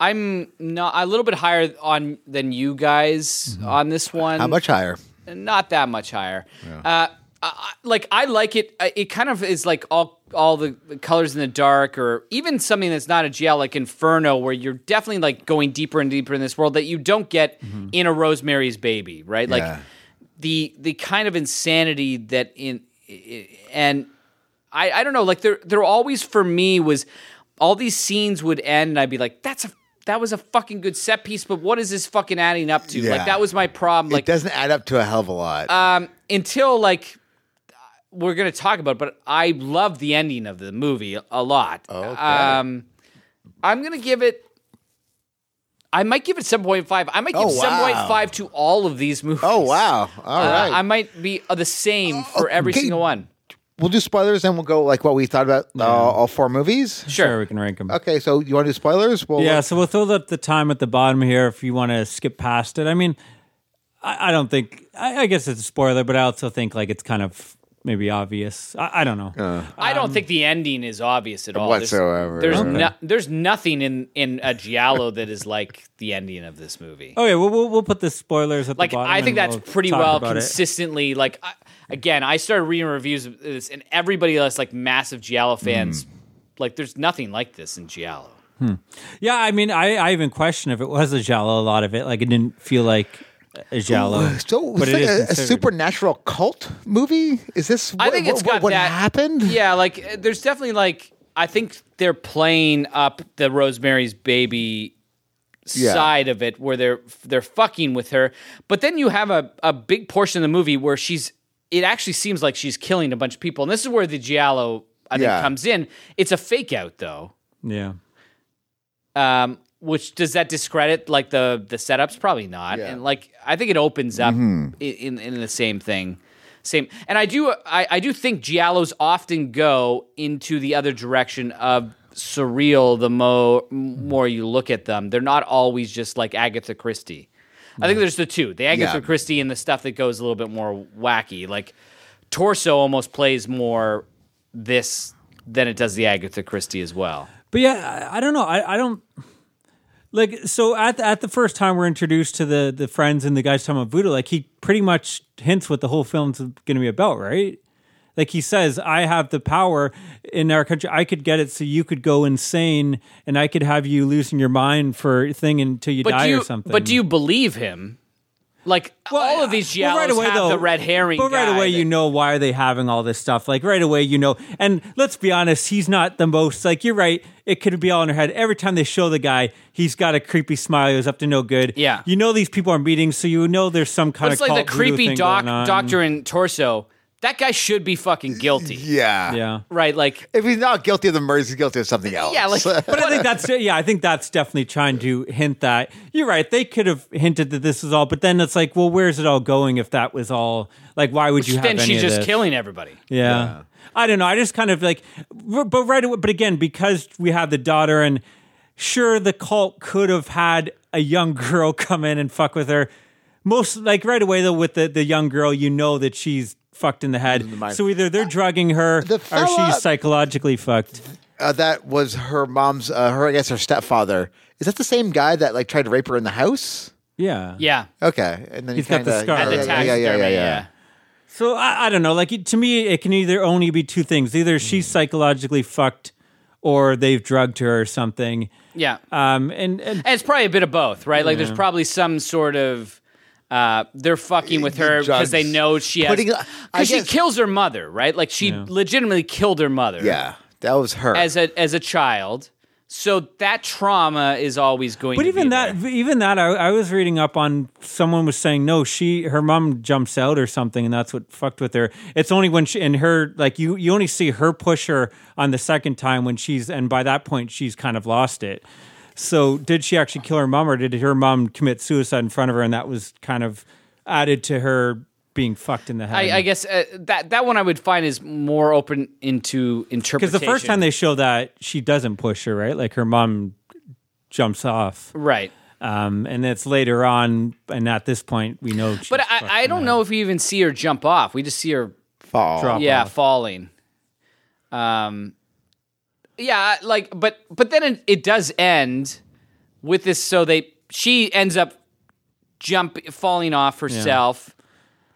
I'm not a little bit higher on than you guys on this one. Mm-hmm. How much higher? Not that much higher. Uh, I, like I like it. uh, It kind of is like all all the colors in the dark, or even something that's not a GL like Inferno, where you're definitely like going deeper and deeper in this world that you don't get in a Rosemary's Baby, right? Like Yeah. the the kind of insanity that in and I I don't know, like there there always for me was all these scenes would end and I'd be like, that's a that was a fucking good set piece, but what is this fucking adding up to? Yeah. Like that was my problem. Like it doesn't add up to a hell of a lot. um, until like we're gonna talk about, it, but I love the ending of the movie a lot. Okay. Um, I'm gonna give it. I might give it seven point five. I might give Oh, wow. five to all of these movies. oh wow! All Uh, right, I might be the same for every okay. single one. We'll do spoilers, and we'll go like what we thought about uh, all four movies. Sure, we can rank them. Okay, so you want to do spoilers? Well, Yeah, so we'll throw up the time at the bottom here if you want to skip past it. I mean, I, I don't think. I, I guess it's a spoiler, but I also think like it's kind of maybe obvious. I, I don't know. I don't think the ending is obvious at all. There's- Whatsoever. There's Okay. no, there's nothing in in a giallo that is like the ending of this movie. Okay, well, we'll we'll put the spoilers at like the bottom. Like, I think and that's we'll pretty talk well about it. consistently. Like I, again, I started reading reviews of this, and everybody that's like massive Giallo fans, like there's nothing like this in Giallo. Yeah, I mean, I, I even question if it was a giallo. A lot of it, like it didn't feel like a giallo. So but it's it like is a, a supernatural cult movie. Is this? I think it's what, got what that happened. Yeah, like uh, there's definitely like I think they're playing up the Rosemary's Baby Yeah. side of it where they're they're fucking with her, but then you have a a big portion of the movie where she's it actually seems like she's killing a bunch of people, and this is where the giallo I think Yeah. comes in. It's a fake out though. Yeah. Um, which does that discredit like the the setups? Probably not. Yeah. And like I think it opens up i- in, in the same thing. Same, and I do I, I do think giallos often go into the other direction of surreal. The mo more you look at them, they're not always just like Agatha Christie. I think there's the two: the Agatha Yeah. Christie and the stuff that goes a little bit more wacky. Like Torso almost plays more this than it does the Agatha Christie as well. But yeah, I, I don't know. I, I don't like so at the, at the first time we're introduced to the the friends and the guys talking about voodoo, like he pretty much hints what the whole film's going to be about, right? Like he says, I have the power in our country. I could get it so you could go insane, and I could have you losing your mind for a thing until you But die you, or something. but do you believe him? Like well, all of these Well, giallos have the red herring. But right away, that- you know why are they having all this stuff. Like right away, you know. And let's be honest, he's not the most like you're right. It could be all in her head. Every time they show the guy, he's got a creepy smile. He's up to no good. Yeah. you know these people are meeting, so you know there's some kind But it's of like the creepy doc doctor in Torso. That guy should be fucking guilty, Yeah. Yeah. right? Like If he's not guilty of the murders, he's guilty of something else. Yeah, like- But I think that's yeah, I think that's definitely trying to hint that you're right. They could have hinted that this is all, but then it's like, well, where's it all going if that was all? Like, why would you have then any she's of just this? killing everybody. Yeah. I don't know. I just kind of like, but right away, but again, because we had the daughter, and sure, the cult could have had a young girl come in and fuck with her. Most like right away though, with the the young girl, you know that she's fucked in the head. mind. so either they're drugging her The or she's psychologically fucked. uh, that was her mom's, uh, her I guess her stepfather. Is that the same guy that like tried to rape her in the house? Yeah. Yeah, Okay, and then He's he got the kinda, scar. at the Yeah, tax yeah, yeah, yeah, yeah. So I, I don't know. Like to me, it can either only be two things: either she's psychologically fucked, or they've drugged her or something. yeah. Um, and, and And it's probably a bit of both, right? Like there's probably some sort of uh, they're fucking with her because they know she has Putting- I because she guess- kills her mother, right? Like she legitimately killed her mother. Yeah, that was her. As a as a child. So that trauma is always going But to even be that, there. even that, I, I was reading up on. Someone was saying no, she, her mom jumps out or something, and that's what fucked with her. It's only when she and her, like you, you only see her push her on the second time when she's, and by that point she's kind of lost it. So did she actually kill her mom, or did her mom commit suicide in front of her, and that was kind of added to her being fucked in the head? I, I guess uh, that that one I would find is more open into interpretation. because the first time they show that she doesn't push her, right? Like her mom jumps off. right. Um, and it's later on, and at this point, we know. she's But I, I don't the know if we even see her jump off. We just see her Fall. Drop yeah off. falling um yeah like but but then it, it does end with this so they she ends up jump falling off herself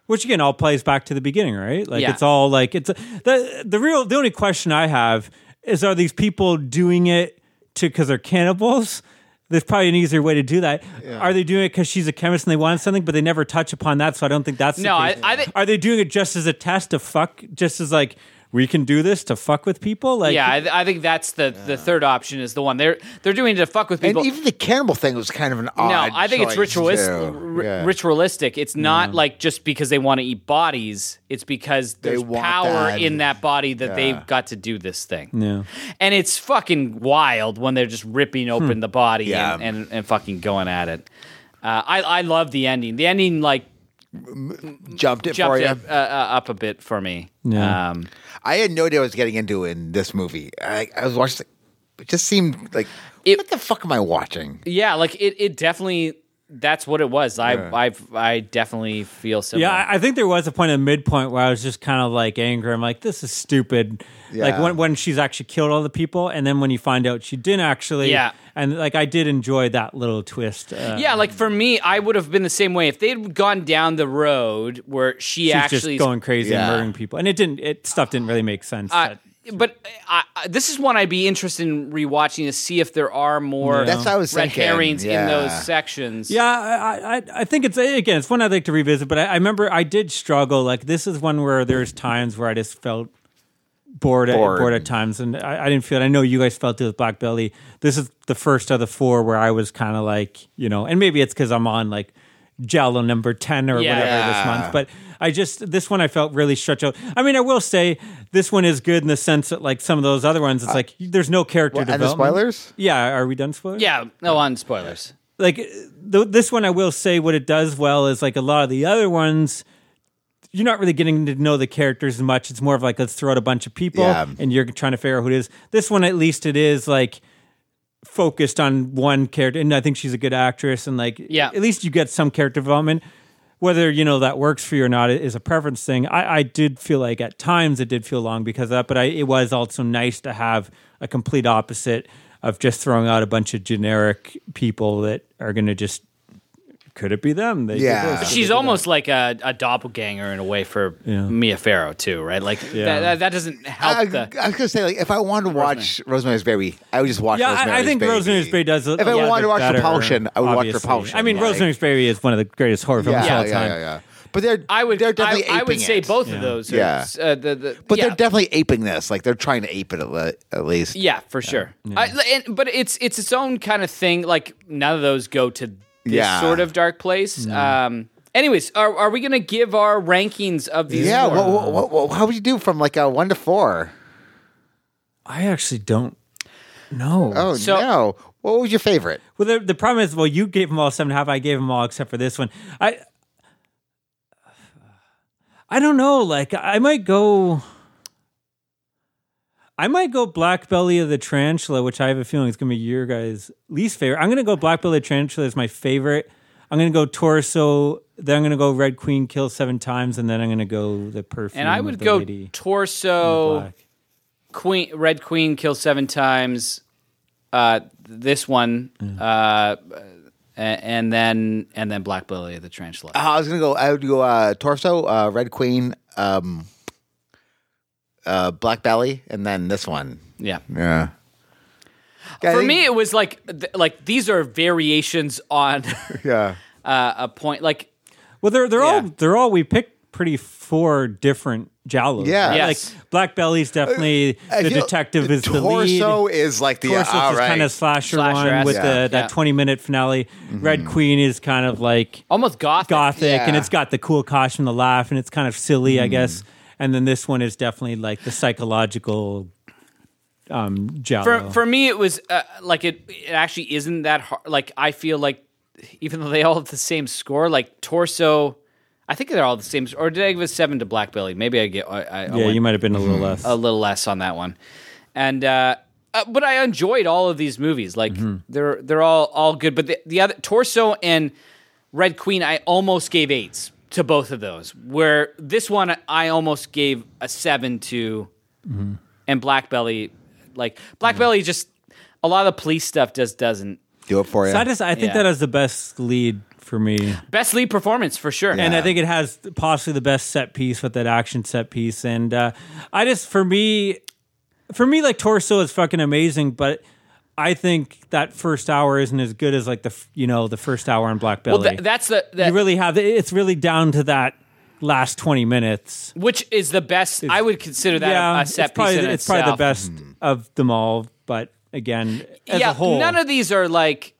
Which again all plays back to the beginning, right? Like Yeah. it's all like it's the the real the only question I have is are these people doing it to because they're cannibals? There's probably an easier way to do that. Are they doing it because she's a chemist and they want something, but they never touch upon that? So I don't think that's the No, I- case. I think- are they doing it just as a test to fuck? Just as like we can do this to fuck with people? Like yeah I, I think that's the the third option is the one they're they're doing it to fuck with people. And even the cannibal thing was kind of an odd. no i think it's choice, ritualistic. Yeah. ritualistic it's not like just because they want to eat bodies it's because there's power that. in that body that Yeah. they've got to do this thing yeah. and it's fucking wild when they're just ripping open the body Yeah. and, and, and fucking going at it. Uh, I I love the ending. The ending like jumped it for jumped you. it, uh, uh, up a bit for me. Yeah. Um, I had no idea what I was getting into in this movie. I, I was watching. It just seemed like It- what the fuck am I watching? yeah, like it, it definitely that's what it was. I I I definitely feel similar. Yeah, I I think there was a point at midpoint where I was just kind of like angry. I'm like, this is stupid. Like when when she's actually killed all the people, and then when you find out she didn't actually. Yeah. And like I did enjoy that little twist. Uh, yeah, like for me, I would have been the same way if they'd gone down the road where she she's actually just going crazy Yeah. and murdering people, and it didn't. It stuff didn't really make sense. Uh, That- but uh, I, I, this is one I'd be interested in rewatching to see if there are more That's what I was red thinking, herrings in those sections. Yeah, I, I, I think it's again, it's one I'd like to revisit. But I, I remember I did struggle. Like this is one where there's times where I just felt bored at, Bored. bored at times, and I, I didn't feel. it. I know you guys felt it with Black Belly. This is the first of the four where I was kind of like, you know, and maybe it's because I'm on like giallo number ten or Yeah. whatever this month, but. I just this one I felt really stretched out. I mean, I will say this one is good in the sense that like some of those other ones, it's uh, like there's no character What, and the development. spoilers? Yeah, are we done spoilers? Yeah, no on spoilers. like th- this one, I will say what it does well is like a lot of the other ones. You're not really getting to know the characters as much. It's more of like let's throw out a bunch of people, Yeah. and you're trying to figure out who it is. This one, at least, it is like focused on one character, and I think she's a good actress, and like Yeah. at least you get some character development. Whether you know that works for you or not is a preference thing. I, I did feel like at times it did feel long because of that, but I, it was also nice to have a complete opposite of just throwing out a bunch of generic people that are going to just could it be them? They did Yeah. this, could it She's be almost like a, a doppelganger in a way for Yeah. Mia Farrow too, right? Like Yeah. that, that, that doesn't help I, the. I was gonna say, like, if I wanted to watch Rosemary's Baby, I would just watch. Yeah, I, Rosemary's I think Baby. Rosemary's Baby does. If I yeah, wanted to watch better, Repulsion, I would watch obviously. Repulsion, I mean, like- Rosemary's Baby is one of the greatest horror films Yeah, of all yeah, time. yeah, yeah. But they're I would. they're definitely I, I would say it. both Yeah. of those. Are, Yeah. uh, the, the, But yeah. they're definitely aping this. Like they're trying to ape it at, le- at least. Yeah, for sure. I, and, but it's it's its own kind of thing. Like none of those go to this Yeah. sort of dark place. Um. Anyways, are are we gonna give our rankings of these? Yeah. four? What, what, what, how would you do from like a one to four? I actually don't know. Oh So- no! What was your favorite? Well, the, the problem is, well, you gave them all seven and a half. I gave them all except for this one. I, I don't know. Like, I might go. I might go Black Belly of the Tarantula, which I have a feeling is going to be your guys' least favorite. I'm going to go Black Belly of the Tarantula as my favorite. I'm going to go Torso. Then I'm going to go Red Queen Kill seven times, and then I'm going to go the perfume. And I would go torso, queen, red queen, kill seven times. Uh, this one, uh, and then and then Black Belly of the Tarantula. Uh, I was gonna go. I would go uh, torso, uh, Red Queen, um, uh, Black Belly, and then this one. yeah. Yeah. For me, it was like th- like these are variations on yeah. uh, a point. Like Well, they're they're Yeah. all they're all we picked pretty four different giallos. Yeah. right? Yes. like Black Belly's definitely I the detective is the torso lead. is like the Torso's all is right. kind of slasher, Slasher-esque. one with Yeah. the that Yeah. twenty minute finale. Red Queen is kind of like almost gothic. gothic, and it's got the cool costume, the laugh, and it's kind of silly, Mm. I guess. And then this one is definitely like the psychological um giallo. For for me, it was uh, like it. It actually isn't that hard. Like I feel like even though they all have the same score, like torso. I think they're all the same. Or did I give a seven to Black Belly? Maybe I get. I, I I yeah, went you might have been a little less. a little less on that one, and uh, uh, but I enjoyed all of these movies. Like Mm-hmm. they're they're all all good. But the, the other torso and Red Queen, I almost gave eights to both of those. Where this one, I almost gave a seven to, Mm-hmm. and Black Belly, like Black Belly, just a lot of the police stuff just doesn't. Do it for you. So I just I think Yeah. that has the best lead for me. Best lead performance for sure. and I think it has possibly the best set piece with that action set piece. And uh, I just, for me, for me, like Torso is fucking amazing, but I think that first hour isn't as good as like the you know the first hour on Black well, Belly. th- that's the that, you really have it's really down to that last twenty minutes. which is the best. I would consider that yeah, a, a set it's probably piece in it's probably the itself. best of them all. But again, as yeah, a whole, none of these are like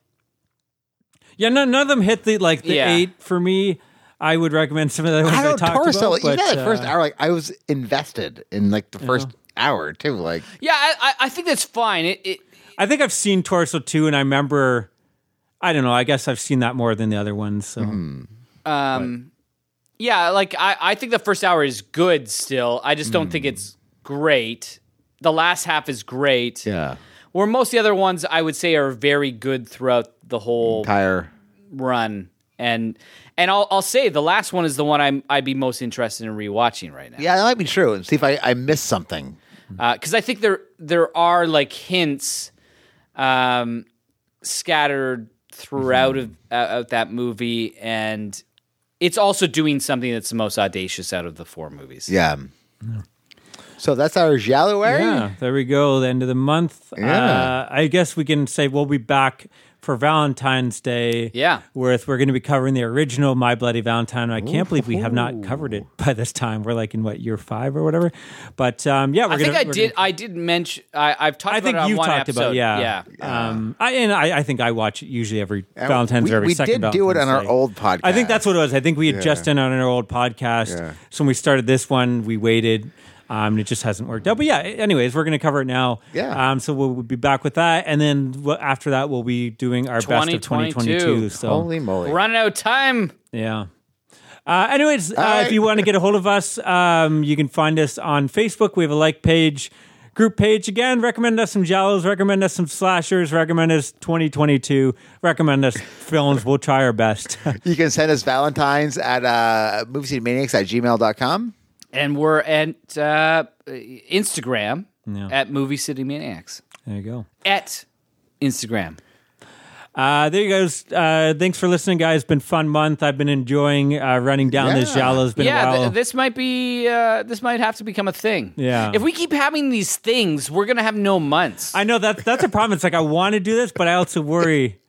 yeah, none, none of them hit the like the Yeah. eight for me. I would recommend some of the ones I I, don't talked torso. about. even but, that first uh, hour, like I was invested in like the first hour too. Like Yeah, I, I- I think that's fine. It, it I think I've seen Torso too, and I remember. I don't know. I guess I've seen that more than the other ones. So um, yeah, like I, I think the first hour is good still. I just don't think it's great. The last half is great. yeah, Where most of the other ones I would say are very good throughout the whole entire. run. And and I'll I'll say the last one is the one I'm I'd be most interested in rewatching right now. Yeah, that might be true. And see if I, I missed something. because Uh, I think there there are like hints um, scattered throughout of uh, out that movie, and it's also doing something that's the most audacious out of the four movies. Yeah. So that's our January. yeah, there we go. The end of the month. Yeah. Uh, I guess we can say we'll be back for Valentine's Day. Yeah. With we're gonna, be covering the original My Bloody Valentine. I can't Ooh. believe we have not covered it by this time. We're like in what year five or whatever. But yeah, gonna- I think I did I did mention. I, I've talked. I think it on you one talked episode. about yeah, yeah. Um, I and I, I think I watch it usually every And Valentine's we- or every we second. did do it on Valentine's our Day. old podcast. I think that's what it was. I think we had Yeah. just done it on our old podcast. Yeah. So when we started this one, we waited. Um, and it just hasn't worked out. But yeah, anyways, we're going to cover it now. Yeah. Um, so we'll, we'll be back with that, and then w- after that, we'll be doing our best of 2022. 2022. So Holy moly! We're running out of time. yeah. Uh, anyways, uh, right. if you want to get a hold of us, um, you can find us on Facebook. We have a like page. group page. Again, recommend us some giallos, recommend us some slashers, recommend us 2022, recommend us films. We'll try our best. You can send us Valentines at uh, moviecinemaniacs at gmail.com. And we're at uh, Instagram Yeah. at Movie City Maniacs. there you go. At Instagram. Uh, there you go. Uh, thanks for listening, guys. Been fun month. I've been enjoying uh, running down this Yeah. giallo's. Been a yeah, while. th- this might be. Uh, this might have to become a thing. Yeah. If we keep having these things, we're gonna have no months. I know that that's a problem. It's like I want to do this, but I also worry.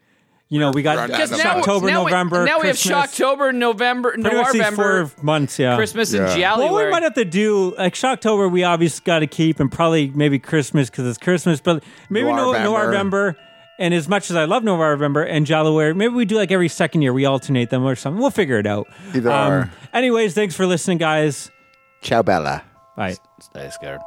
You know, we got Run out Because now, October, now November, we, now we have Christmas. Shocktober, November, Pretty much these November, four months. Yeah, Christmas, and Yeah. Well, we might have to do like Shocktober. We obviously got to keep, and probably maybe Christmas because it's Christmas. But maybe no November. And as much as I love November and Jalaware, maybe we do like every second year we alternate them or something. We'll figure it out. Um, Either or. anyways, thanks for listening, guys. Ciao, Bella. Bye. Stay scared.